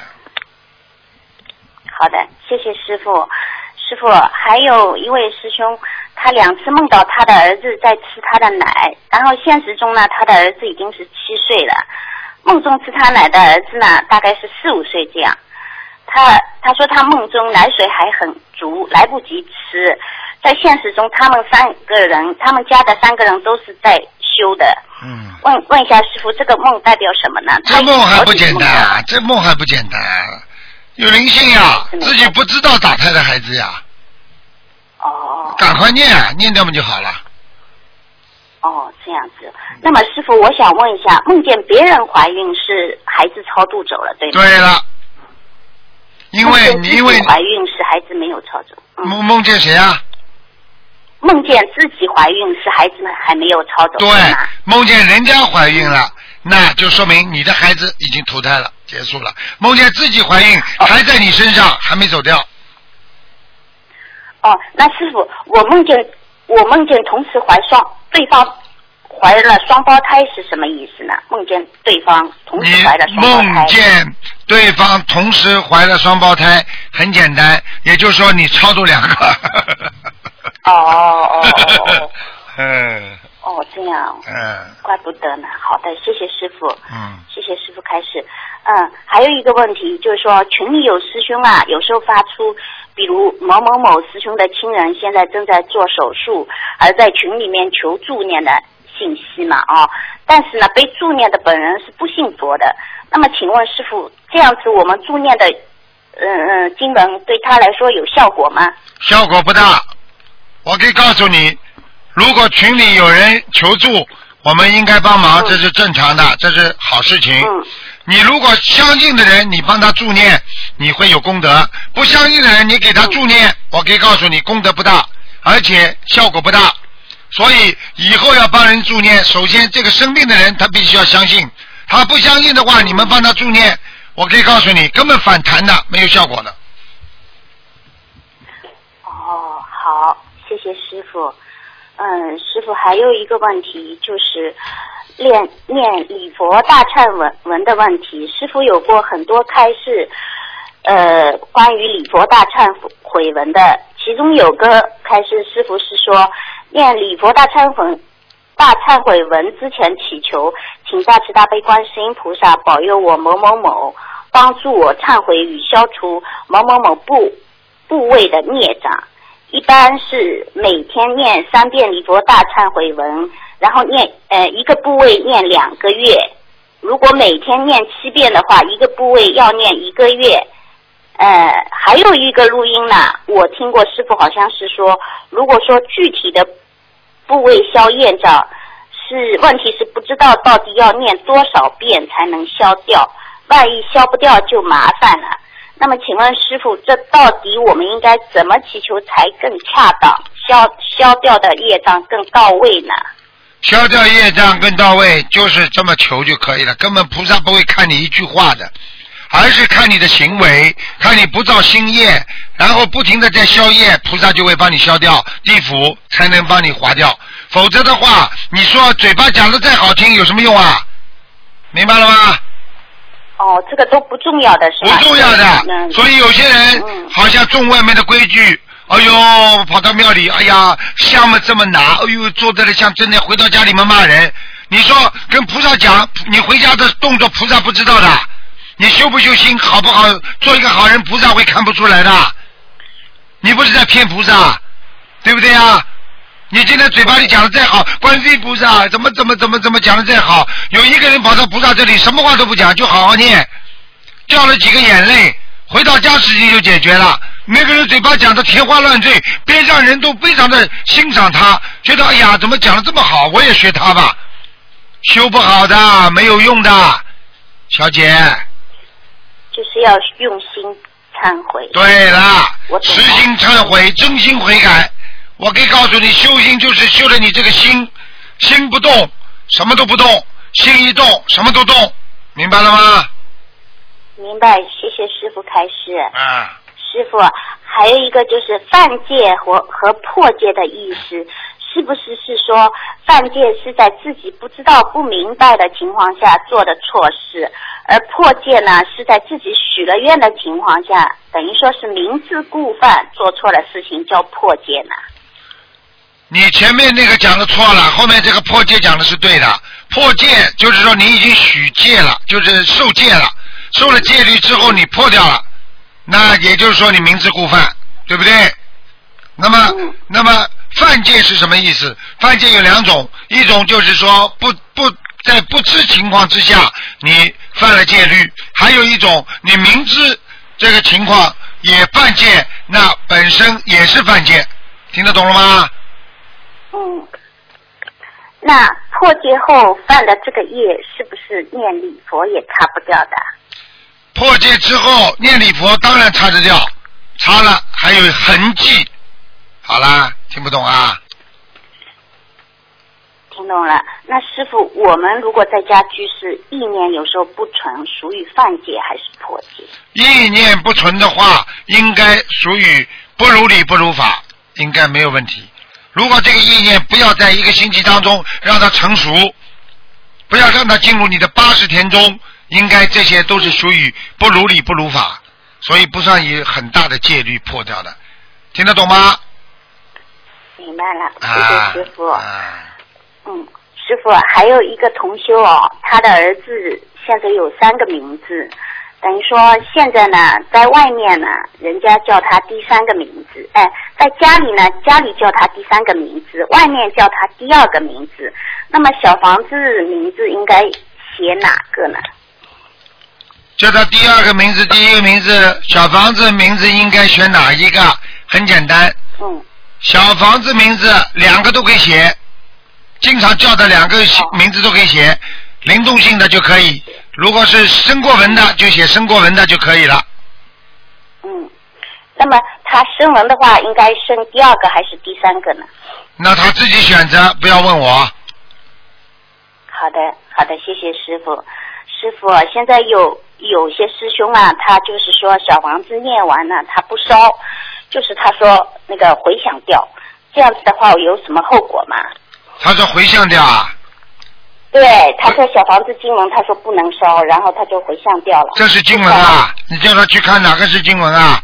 好的，谢谢师傅。师傅，还有一位师兄，他两次梦到他的儿子在吃他的奶，然后现实中呢，他的儿子已经是七岁了，梦中吃他奶的儿子呢，大概是四五岁这样。他他说他梦中奶水还很足，来不及吃。在现实中，他们三个人，他们家的三个人都是在修的。嗯，问问一下师傅，这个梦代表什么呢？这梦还不简单这梦还不简单，有灵性呀，自己不知道打胎的孩子呀。哦。赶快念啊，念掉嘛就好了。哦，这样子。那么师傅，我想问一下，梦见别人怀孕是孩子超度走了，对吗？对了，因为梦见自己因为怀孕是孩子没有超走，梦梦见谁啊？梦见自己怀孕是孩子们还没有超走，对，梦见人家怀孕了，那就说明你的孩子已经投胎了，结束了。梦见自己怀孕还在你身上，还没走掉。哦，那师傅，我梦见我梦见同时怀双对方怀了双胞胎是什么意思呢？梦见对方同时怀了双胞梦胎。见对方同时怀了双胞胎，很简单，也就是说你超度两个。哦哦哦 嗯哦，这样，嗯怪不得呢。好的，谢谢师傅。嗯，谢谢师傅开始。嗯，还有一个问题就是说，群里有师兄啊，有时候发出，比如某某某师兄的亲人现在正在做手术，而在群里面求助念的信息嘛啊，但是呢，被助念的本人是不信佛的。那么，请问师傅，这样子我们助念的，嗯嗯，经文对他来说有效果吗？效果不大。我可以告诉你，如果群里有人求助，我们应该帮忙，这是正常的，这是好事情。你如果相信的人，你帮他助念，你会有功德；不相信的人，你给他助念，我可以告诉你，功德不大，而且效果不大。所以以后要帮人助念，首先这个生病的人他必须要相信，他不相信的话，你们帮他助念，我可以告诉你，根本反弹的，没有效果的。哦，好，谢谢师傅。嗯，师傅还有一个问题就是念念礼佛大忏文文的问题，师傅有过很多开示，呃，关于礼佛大忏悔文的，其中有个开示，师傅是说念礼佛大忏悔大忏悔文之前祈求，请大慈大悲观世音菩萨保佑我某某某，帮助我忏悔与消除某某某部部位的孽障。一般是每天念三遍礼佛大忏悔文，然后念呃一个部位念两个月。如果每天念七遍的话，一个部位要念一个月。呃，还有一个录音呢，我听过师傅好像是说，如果说具体的部位消业障，是问题是不知道到底要念多少遍才能消掉，万一消不掉就麻烦了。那么，请问师傅，这到底我们应该怎么祈求才更恰当，消消掉的业障更到位呢？消掉业障更到位，就是这么求就可以了。根本菩萨不会看你一句话的，而是看你的行为，看你不造新业，然后不停的在消业，菩萨就会帮你消掉，地府才能帮你划掉。否则的话，你说嘴巴讲的再好听有什么用啊？明白了吗？哦，这个都不重要的是吧？不重要的，嗯所以有些人好像重外面的规矩。哎呦，跑到庙里，哎呀，香嘛这么拿，哎呦，坐在那像真的，回到家里面骂人。你说跟菩萨讲，你回家的动作菩萨不知道的，你修不修心好不好，做一个好人，菩萨会看不出来的。你不是在骗菩萨，对不对啊？你今天嘴巴里讲的再好，观世音菩萨怎么怎么怎么怎么讲的再好，有一个人跑到菩萨这里，什么话都不讲，就好好念，掉了几个眼泪，回到家事情就解决了。那个人嘴巴讲的天花乱坠，边上人都非常的欣赏他，觉得哎呀，怎么讲的这么好，我也学他吧。修不好的，没有用的，小姐。就是要用心忏悔。对啦我，懂实心忏悔，真心悔改。我可以告诉你，修心就是修了你这个心，心不动，什么都不动，心一动什么都动，明白了吗？明白，谢谢师傅开示。啊，师傅，还有一个就是犯戒和和破戒的意思，是不是是说犯戒是在自己不知道、不明白的情况下做的错事，而破戒呢是在自己许了愿的情况下，等于说是明知故犯，做错了事情叫破戒呢？你前面那个讲的错了，后面这个破戒讲的是对的。破戒就是说你已经许戒了，就是受戒了，受了戒律之后你破掉了，那也就是说你明知故犯，对不对？那么，那么犯戒是什么意思？犯戒有两种，一种就是说不不在不知情况之下你犯了戒律，还有一种你明知这个情况也犯戒，那本身也是犯戒，听得懂了吗？嗯，那破戒后犯的这个业，是不是念礼佛也擦不掉的？破戒之后念礼佛当然擦得掉，擦了还有痕迹。好啦，听不懂啊？听懂了。那师傅，我们如果在家居士，意念有时候不纯，属于犯戒还是破戒？意念不纯的话，应该属于不如理不如法，应该没有问题。如果这个意念不要在一个星期当中让它成熟，不要让它进入你的八十天中，应该这些都是属于不如理不如法，所以不算以很大的戒律破掉的，听得懂吗？明白了，谢啊谢师傅。嗯，师傅还有一个同修哦，他的儿子现在有三个名字，等于说现在呢，在外面呢，人家叫他第三个名字，哎，在家里呢，家里叫他第三个名字，外面叫他第二个名字。那么小房子名字应该写哪个呢？叫他第二个名字，第一个名字，小房子名字应该选哪一个？很简单，嗯，小房子名字两个都可以写，经常叫的两个名字都可以写，灵动性的就可以。如果是生过文的，就写生过文的就可以了。嗯，那么他生纹的话，应该生第二个还是第三个呢？那他自己选择，不要问我。好的，好的，谢谢师傅。师傅，现在有有些师兄啊，他就是说小房子念完了，他不烧，就是他说那个回响掉，这样子的话有什么后果吗？他说回向掉啊，对，他说小房子经文，他说不能烧，然后他就回向掉了。这是经文啊，你叫他去看哪个是经文啊？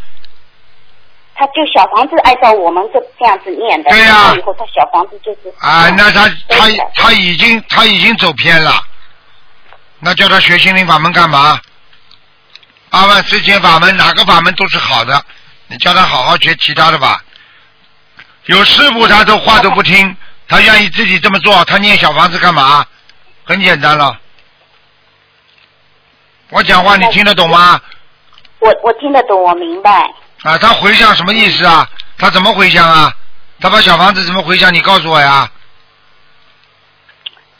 他就小房子按照我们这这样子念的，对呀以后他小房子就是啊，那他他他已经他已经走偏了，那叫他学心灵法门干嘛？八万四千法门哪个法门都是好的，你叫他好好学其他的吧。有师傅他都话都不听，他愿意自己这么做，他念小房子干嘛？很简单了。我讲话你听得懂吗？我我听得懂，我明白。啊，他回向什么意思啊？他怎么回向啊？他把小房子怎么回向？你告诉我呀。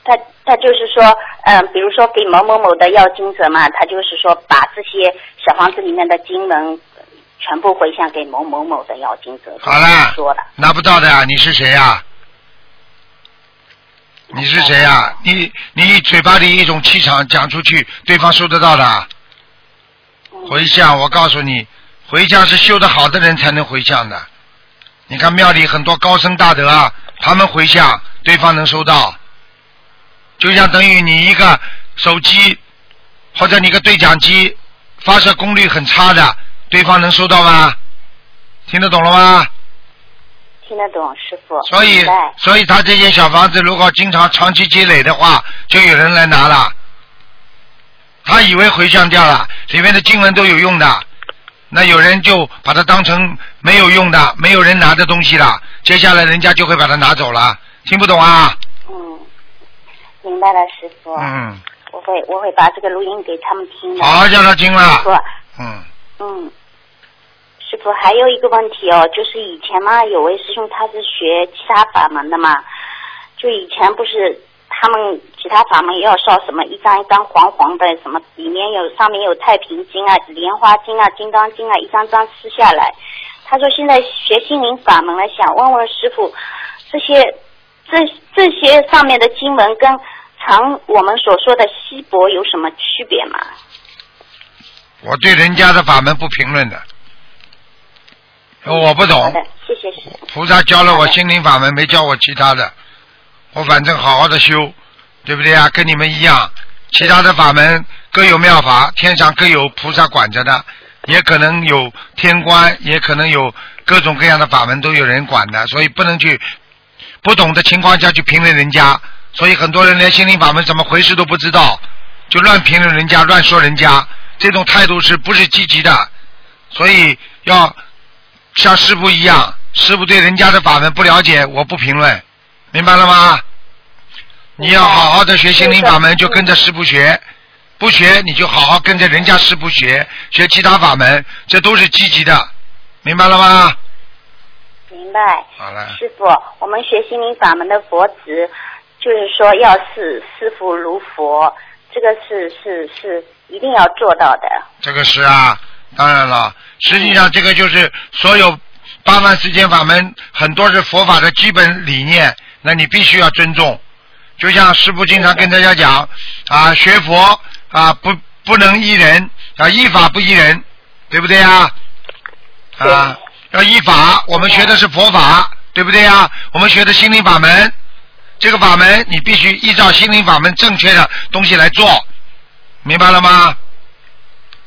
他他就是说，嗯、比如说给某某某的要经者嘛，他就是说把这些小房子里面的金文呃全部回向给某某某的要经者。好了说了，拿不到的呀，你是谁呀？你是谁呀？你你嘴巴里一种气场讲出去，对方收得到的。回向，我告诉你，回向是修得好的人才能回向的。你看庙里很多高僧大德啊，他们回向，对方能收到。就像等于你一个手机或者你一个对讲机发射功率很差的，对方能收到吗？听得懂了吗？听得懂，师傅。所以，所以他这些小房子如果经常长期积累的话，就有人来拿了。他以为回向掉了，里面的经文都有用的，那有人就把它当成没有用的、没有人拿的东西了。接下来人家就会把它拿走了，听不懂啊？嗯，明白了，师傅。嗯，我会我会把这个录音给他们听的。好好叫他听了师傅，嗯，嗯，师傅还有一个问题哦，就是以前嘛，有位师兄他是学其他法门的嘛，就以前不是他们其他法门要烧什么一张一张黄黄的，什么里面有上面有太平经啊、莲花经啊、金刚经啊，一张张撕下来。他说现在学心灵法门了，想问问师傅，这些这这些上面的经文跟常我们所说的稀薄有什么区别吗？我对人家的法门不评论的，我不懂。好的，谢谢。菩萨教了我心灵法门，没教我其他的。我反正好好的修，对不对啊？跟你们一样，其他的法门各有妙法，天上各有菩萨管着的，也可能有天官，也可能有各种各样的法门都有人管的，所以不能去不懂的情况下去评论人家。所以很多人连心灵法门怎么回事都不知道，就乱评论人家，乱说人家，这种态度是不是积极的？所以要像师傅一样，师傅对人家的法门不了解，我不评论，明白了吗？你要好好的学心灵法门，就跟着师傅学；不学，你就好好跟着人家师傅学，学其他法门，这都是积极的，明白了吗？明白。好了，师傅，我们学心灵法门的佛子，就是说要视师傅如佛，这个是是是一定要做到的。这个是啊，当然了，实际上这个就是所有八万四千法门，很多是佛法的基本理念，那你必须要尊重。就像师傅经常跟大家讲啊，学佛啊不不能依人啊，依法不依人，对不对呀？啊，要依法，我们学的是佛法，对不对呀？我们学的心灵法门，这个法门你必须依照心灵法门正确的东西来做，明白了吗？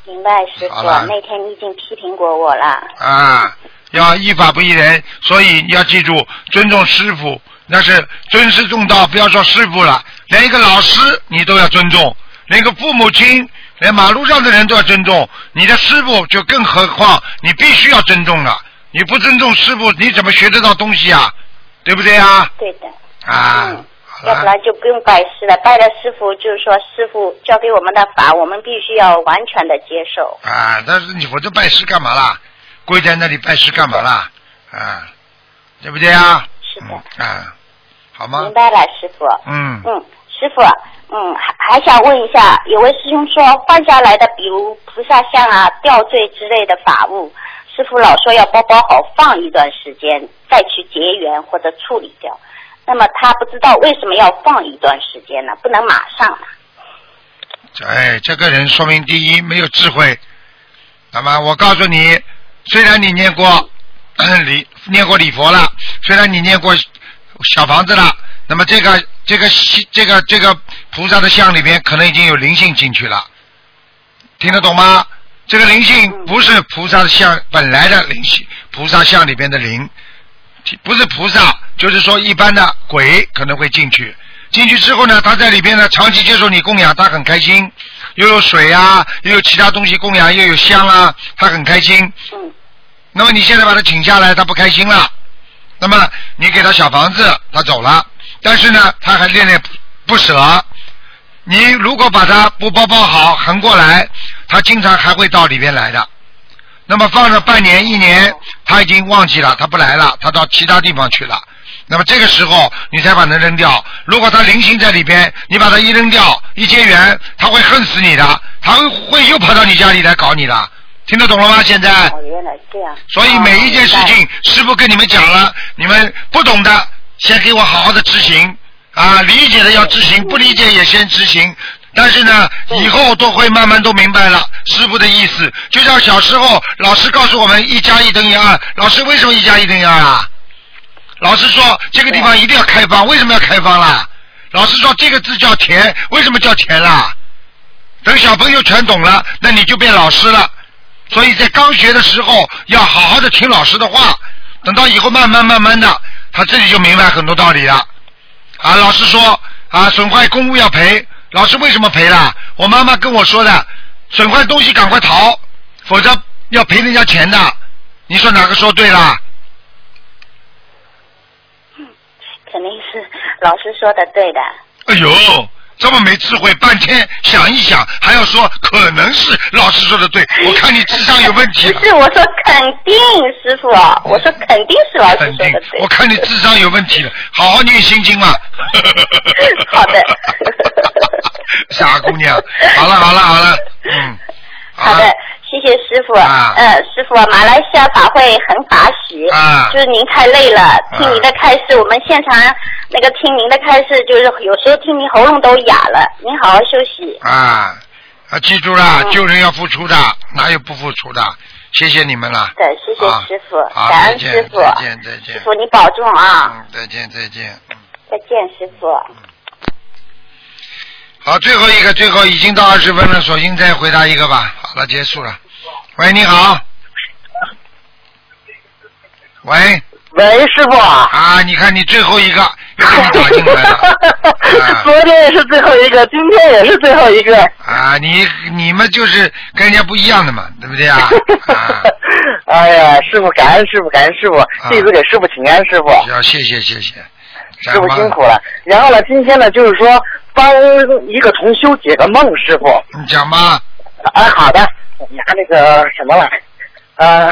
明白，师傅好了。那天你已经批评过我了。啊，要依法不依人，所以你要记住尊重师傅，那是尊师重道。不要说师傅了，连一个老师你都要尊重，连个父母亲，连马路上的人都要尊重。你的师傅就更何况你必须要尊重了。你不尊重师傅，你怎么学得到东西啊？对不对啊？对的。啊，要不然就不用拜师了。拜了师傅，就是说师傅教给我们的法，我们必须要完全的接受。啊，但是你我这拜师干嘛啦？跪在那里拜师干嘛啦？啊，对不对啊？是的。啊，好吗明？白了，师傅。嗯嗯，师傅，嗯，还还想问一下，有位师兄说换下来的，比如菩萨像啊、吊坠之类的法物，师傅老说要包包好放一段时间，再去结缘或者处理掉。那么他不知道为什么要放一段时间呢？不能马上呢？哎，这个人说明第一没有智慧。那么我告诉你，虽然你念过 礼念过礼佛了，虽然你念过小房子了，那么这个这个这个这个菩萨的像里边可能已经有灵性进去了，听得懂吗？这个灵性不是菩萨的像本来的灵性，菩萨像里边的灵，不是菩萨，就是说一般的鬼可能会进去。进去之后呢，他在里边呢长期接受你供养，他很开心，又有水啊，又有其他东西供养，又有香啊，他很开心。那么你现在把他请下来，他不开心了。那么你给他小房子，他走了，但是呢，他还恋恋不舍。你如果把他不包包好，横过来，他经常还会到里边来的。那么放了半年、一年，他已经忘记了，他不来了，他到其他地方去了。那么这个时候你才把它扔掉。如果他灵性在里边，你把它一扔掉，一结缘，他会恨死你的，他会会又跑到你家里来搞你的。听得懂了吗？现在？哦，原来这样。所以每一件事情，师傅跟你们讲了，你们不懂的，先给我好好的执行啊，理解的要执行，不理解也先执行。但是呢，以后都会慢慢都明白了师傅的意思。就像小时候老师告诉我们一加一等于二，老师为什么一加一等于二啊？老师说这个地方一定要开放，为什么要开放啦？老师说这个字叫田，为什么叫田啦？等小朋友全懂了，那你就变老师了。所以在刚学的时候要好好的听老师的话，等到以后慢慢慢慢的，他自己就明白很多道理了。啊，老师说啊，损坏公物要赔，老师为什么赔了？我妈妈跟我说的，损坏东西赶快逃，否则要赔人家钱的。你说哪个说对了？肯定是老师说的对的。哎呦，这么没智慧，半天想一想，还要说可能是老师说的对，我看你智商有问题 不。是，我说肯定，师傅，我说肯定是老师肯定说的对。我看你智商有问题了，好好念心经嘛。好的。傻姑娘，好了好了好了，嗯，好的，谢谢师傅。啊呃，师傅，马来西亚法会很法喜，啊就是您太累了，听您的开示，我们现场那个听您的开示，就是有时候听您喉咙都哑了，您好好休息。啊，啊，记住了，救人要付出的，哪有不付出的？谢谢你们了。对，谢谢啊师傅，好，感，恩师傅，再见，再见。师傅你保重啊，嗯，再见，再见。再见，师傅。好，最后一个，最后已经到二十分了，索性再回答一个吧。好了，结束了。喂，你好。喂。喂，师傅。啊，你看你最后一个又给你打进来了。昨天也是最后一个，今天也是最后一个。啊，你你们就是跟人家不一样的嘛，对不对啊？哎呀，师傅，感恩师傅，感恩师傅，弟子给师傅请安，师傅。要谢谢谢谢。师傅辛苦了。然后呢，今天呢，就是说帮一个同修解个梦，师傅。你讲吧。哎，好的。呀，那个什么了，呃，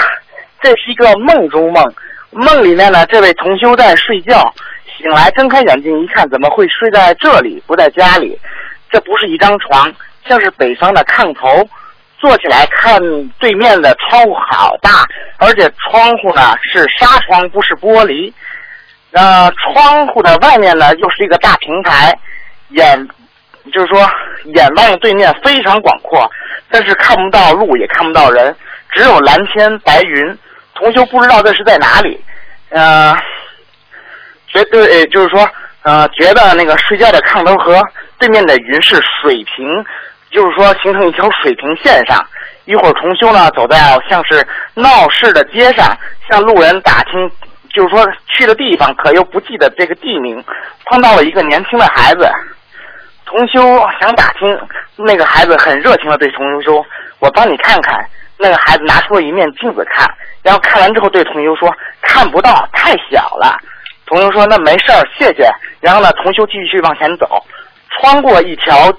这是一个梦中梦，梦里面呢，这位同修在睡觉，醒来睁开眼睛一看，怎么会睡在这里，不在家里？这不是一张床，像是北方的炕头。坐起来看对面的窗户好大，而且窗户呢是纱窗，不是玻璃。呃，窗户的外面呢又是一个大平台，眼就是说眼望对面非常广阔，但是看不到路，也看不到人，只有蓝天白云。同修不知道这是在哪里，呃，觉得呃就是说呃觉得那个睡觉的炕头和对面的云是水平，就是说形成一条水平线上。一会儿重修呢走在像是闹市的街上，向路人打听，就是说去的地方，可又不记得这个地名，碰到了一个年轻的孩子。同修想打听，那个孩子很热情的对同修说：“我帮你看看。”那个孩子拿出了一面镜子看，然后看完之后对同修说：“看不到，太小了。”同修说：“那没事儿，谢谢。”然后呢，同修继续往前走，穿过一条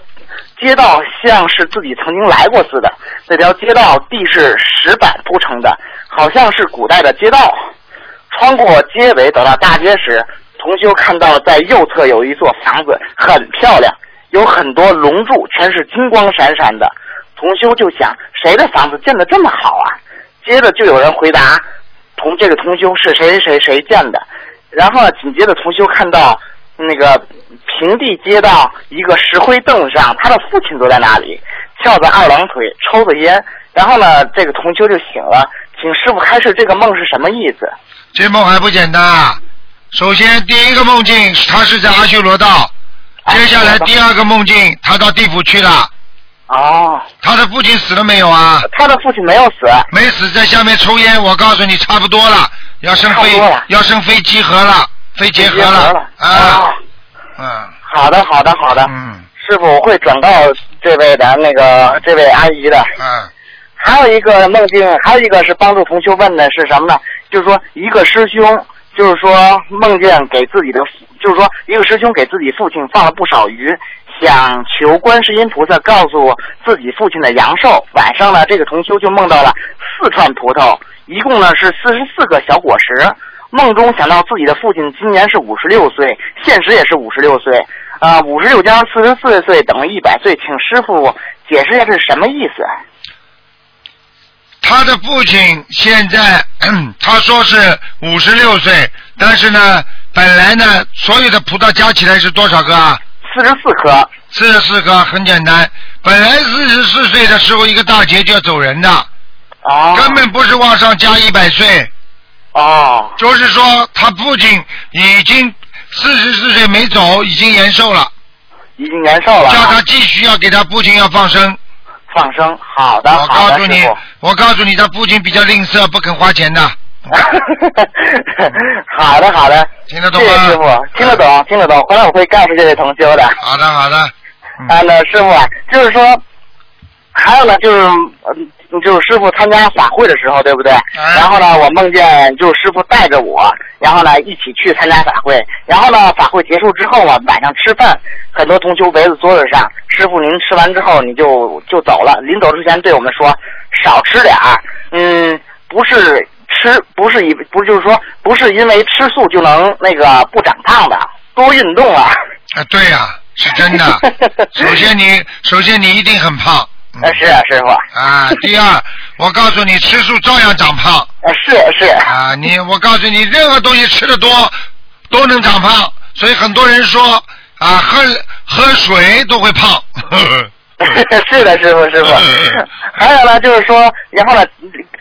街道，像是自己曾经来过似的。这条街道地是石板铺成的，好像是古代的街道。穿过街尾走到大街时，同修看到在右侧有一座房子，很漂亮，有很多龙柱，全是金光闪闪的。同修就想，谁的房子建得这么好啊？接着就有人回答，同这个同修是谁谁谁建的。然后呢，紧接着同修看到那个平地街道一个石灰凳上，他的父亲坐在那里，翘着二郎腿，抽着烟。然后呢，这个同修就醒了，请师傅开示这个梦是什么意思？这梦还不简单啊！首先，第一个梦境他是在阿修罗道，接下来第二个梦境他到地府去了。哦。他的父亲死了没有啊？他的父亲没有死。没死，在下面抽烟。我告诉你，差不多了，要升飞，要升飞机河了，飞结合了啊。嗯。好的，好的，好的。嗯。师傅，我会转告这位的那个这位阿姨的。嗯。还有一个梦境，还有一个是帮助同修问的是什么呢？就是说一个师兄，就是说梦见给自己的，就是说一个师兄给自己父亲放了不少鱼，想求观世音菩萨告诉自己父亲的阳寿。晚上呢，这个同修就梦到了四串葡萄，一共呢是四十四个小果实。梦中想到自己的父亲今年是五十六岁，现实也是五十六岁，啊、五十六加四十四岁等于一百岁，请师傅解释一下这是什么意思？他的父亲现在 他说是五十六岁，但是呢，本来呢，所有的葡萄加起来是多少个啊？四十四颗。四十四颗，很简单。本来四十四岁的时候，一个大劫就要走人的。哦。根本不是往上加一百岁。哦。就是说，他父亲已经四十四岁没走，已经延寿了。已经延寿了。叫他继续要给他父亲要放生。放生，好的，我好的，告诉你我告诉你，他父亲比较吝啬，不肯花钱的。好的，好的，听得懂谢谢吗？师傅，听得懂，听得懂。回来我会告诉这位同修的。好的，好的。啊，那师傅啊，就是说，还有呢，就是嗯就是师傅参加法会的时候，对不对？然后呢，我梦见就是师傅带着我，然后呢一起去参加法会。然后呢，法会结束之后啊，晚上吃饭，很多同修围在桌子上。师傅您吃完之后你就就走了，临走之前对我们说少吃点儿，嗯，不是吃，不是以不是就是说不是因为吃素就能那个不长胖的，多运动啊。啊，对呀、是真的。首先你，首先你一定很胖，啊，是啊，师傅。啊，第二，我告诉你，吃素照样长胖。啊，是是。啊，你我告诉你，任何东西吃的多都能长胖，所以很多人说啊，喝喝水都会胖。是的，师傅，师傅。还有呢，就是说，然后呢，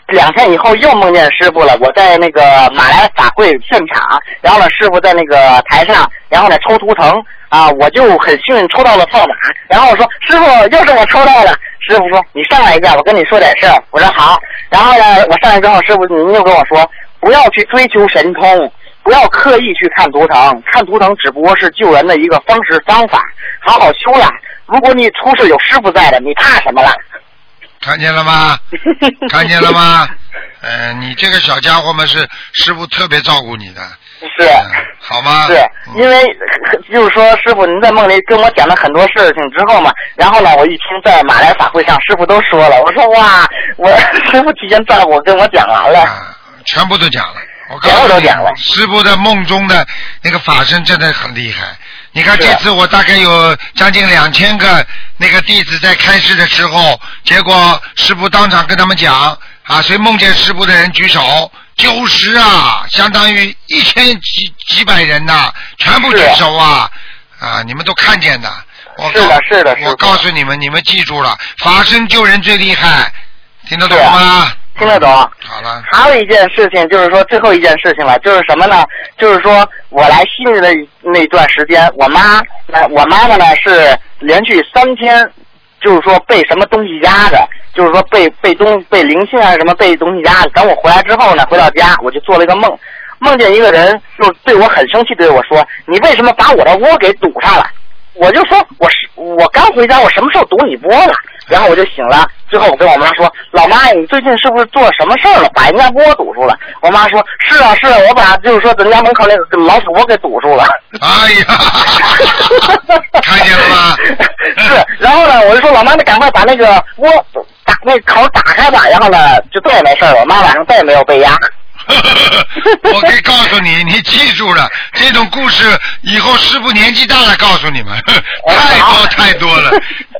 两天以后又梦见师傅了。我在那个马来法会现场，然后呢，师傅在那个台上，然后呢抽图腾啊，我就很幸运抽到了号码。然后我说，师傅，又是我抽到了。师傅说，你上来一下，我跟你说点事儿。我说好。然后呢，我上来之后，师傅您又跟我说，不要去追求神通。不要刻意去看图腾，看图腾只不过是救人的一个方式方法，好好修啦。如果你出事有师傅在的，你怕什么了？看见了吗？看见了吗？呃，你这个小家伙们是师傅特别照顾你的，是，好吗？是因为就是说，师傅您在梦里跟我讲了很多事情之后嘛，然后呢，我一听在马来法会上师傅都说了，我说哇，我师傅提前照顾跟我讲完了，全部都讲了。我告诉你，师傅在梦中的那个法身真的很厉害。你看这次我大概有将近两千个那个弟子在开示的时候，结果师傅当场跟他们讲啊，谁梦见师傅的人举手，九十啊，相当于一千几几百人呐，全部举手啊啊，你们都看见的。我是的，是的，我告诉你们，你们记住了，法身救人最厉害，听得懂吗？听得懂。好了。还有一件事情，就是说最后一件事情了，就是什么呢？就是说我来悉尼的那段时间，我妈，我妈妈呢是连续三天，就是说被什么东西压着，就是说被被东被灵性啊什么被东西压着。等我回来之后呢，回到家我就做了一个梦，梦见一个人就对我很生气，对我说：“你为什么把我的窝给堵上了？”我就说：“我是我刚回家，我什么时候堵你窝了？”然后我就醒了，之后我跟我妈说：“老妈，你最近是不是做什么事儿了，把人家窝堵住了？”我妈说：“是啊，是啊，我把就是说咱家门口那个老鼠窝给堵住了。”哎呀，看见了吗？是，然后呢，我就说老妈，你赶快把那个窝打那口打开吧，然后呢，就再也没事了。我妈晚上再也没有被压。我可以告诉你，你记住了，这种故事以后师傅年纪大了告诉你们，太多太多了，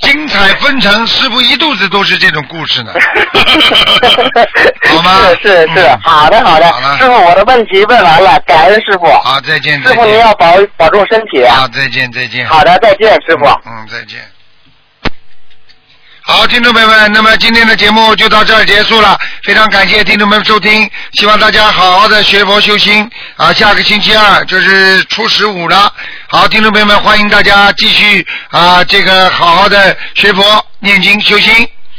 精彩纷呈，师傅一肚子都是这种故事呢。好吗？是是是，好的好的。好师傅，我的问题问完了，感恩师傅。好，再见。师傅您要保保重身体。好，再见再见。好的，再见，师傅。嗯，再见。好，听众朋友们，那么今天的节目就到这儿结束了，非常感谢听众们收听，希望大家好好的学佛修心啊，下个星期二就是初十五了，好，听众朋友们，欢迎大家继续啊，这个好好的学佛念经修心。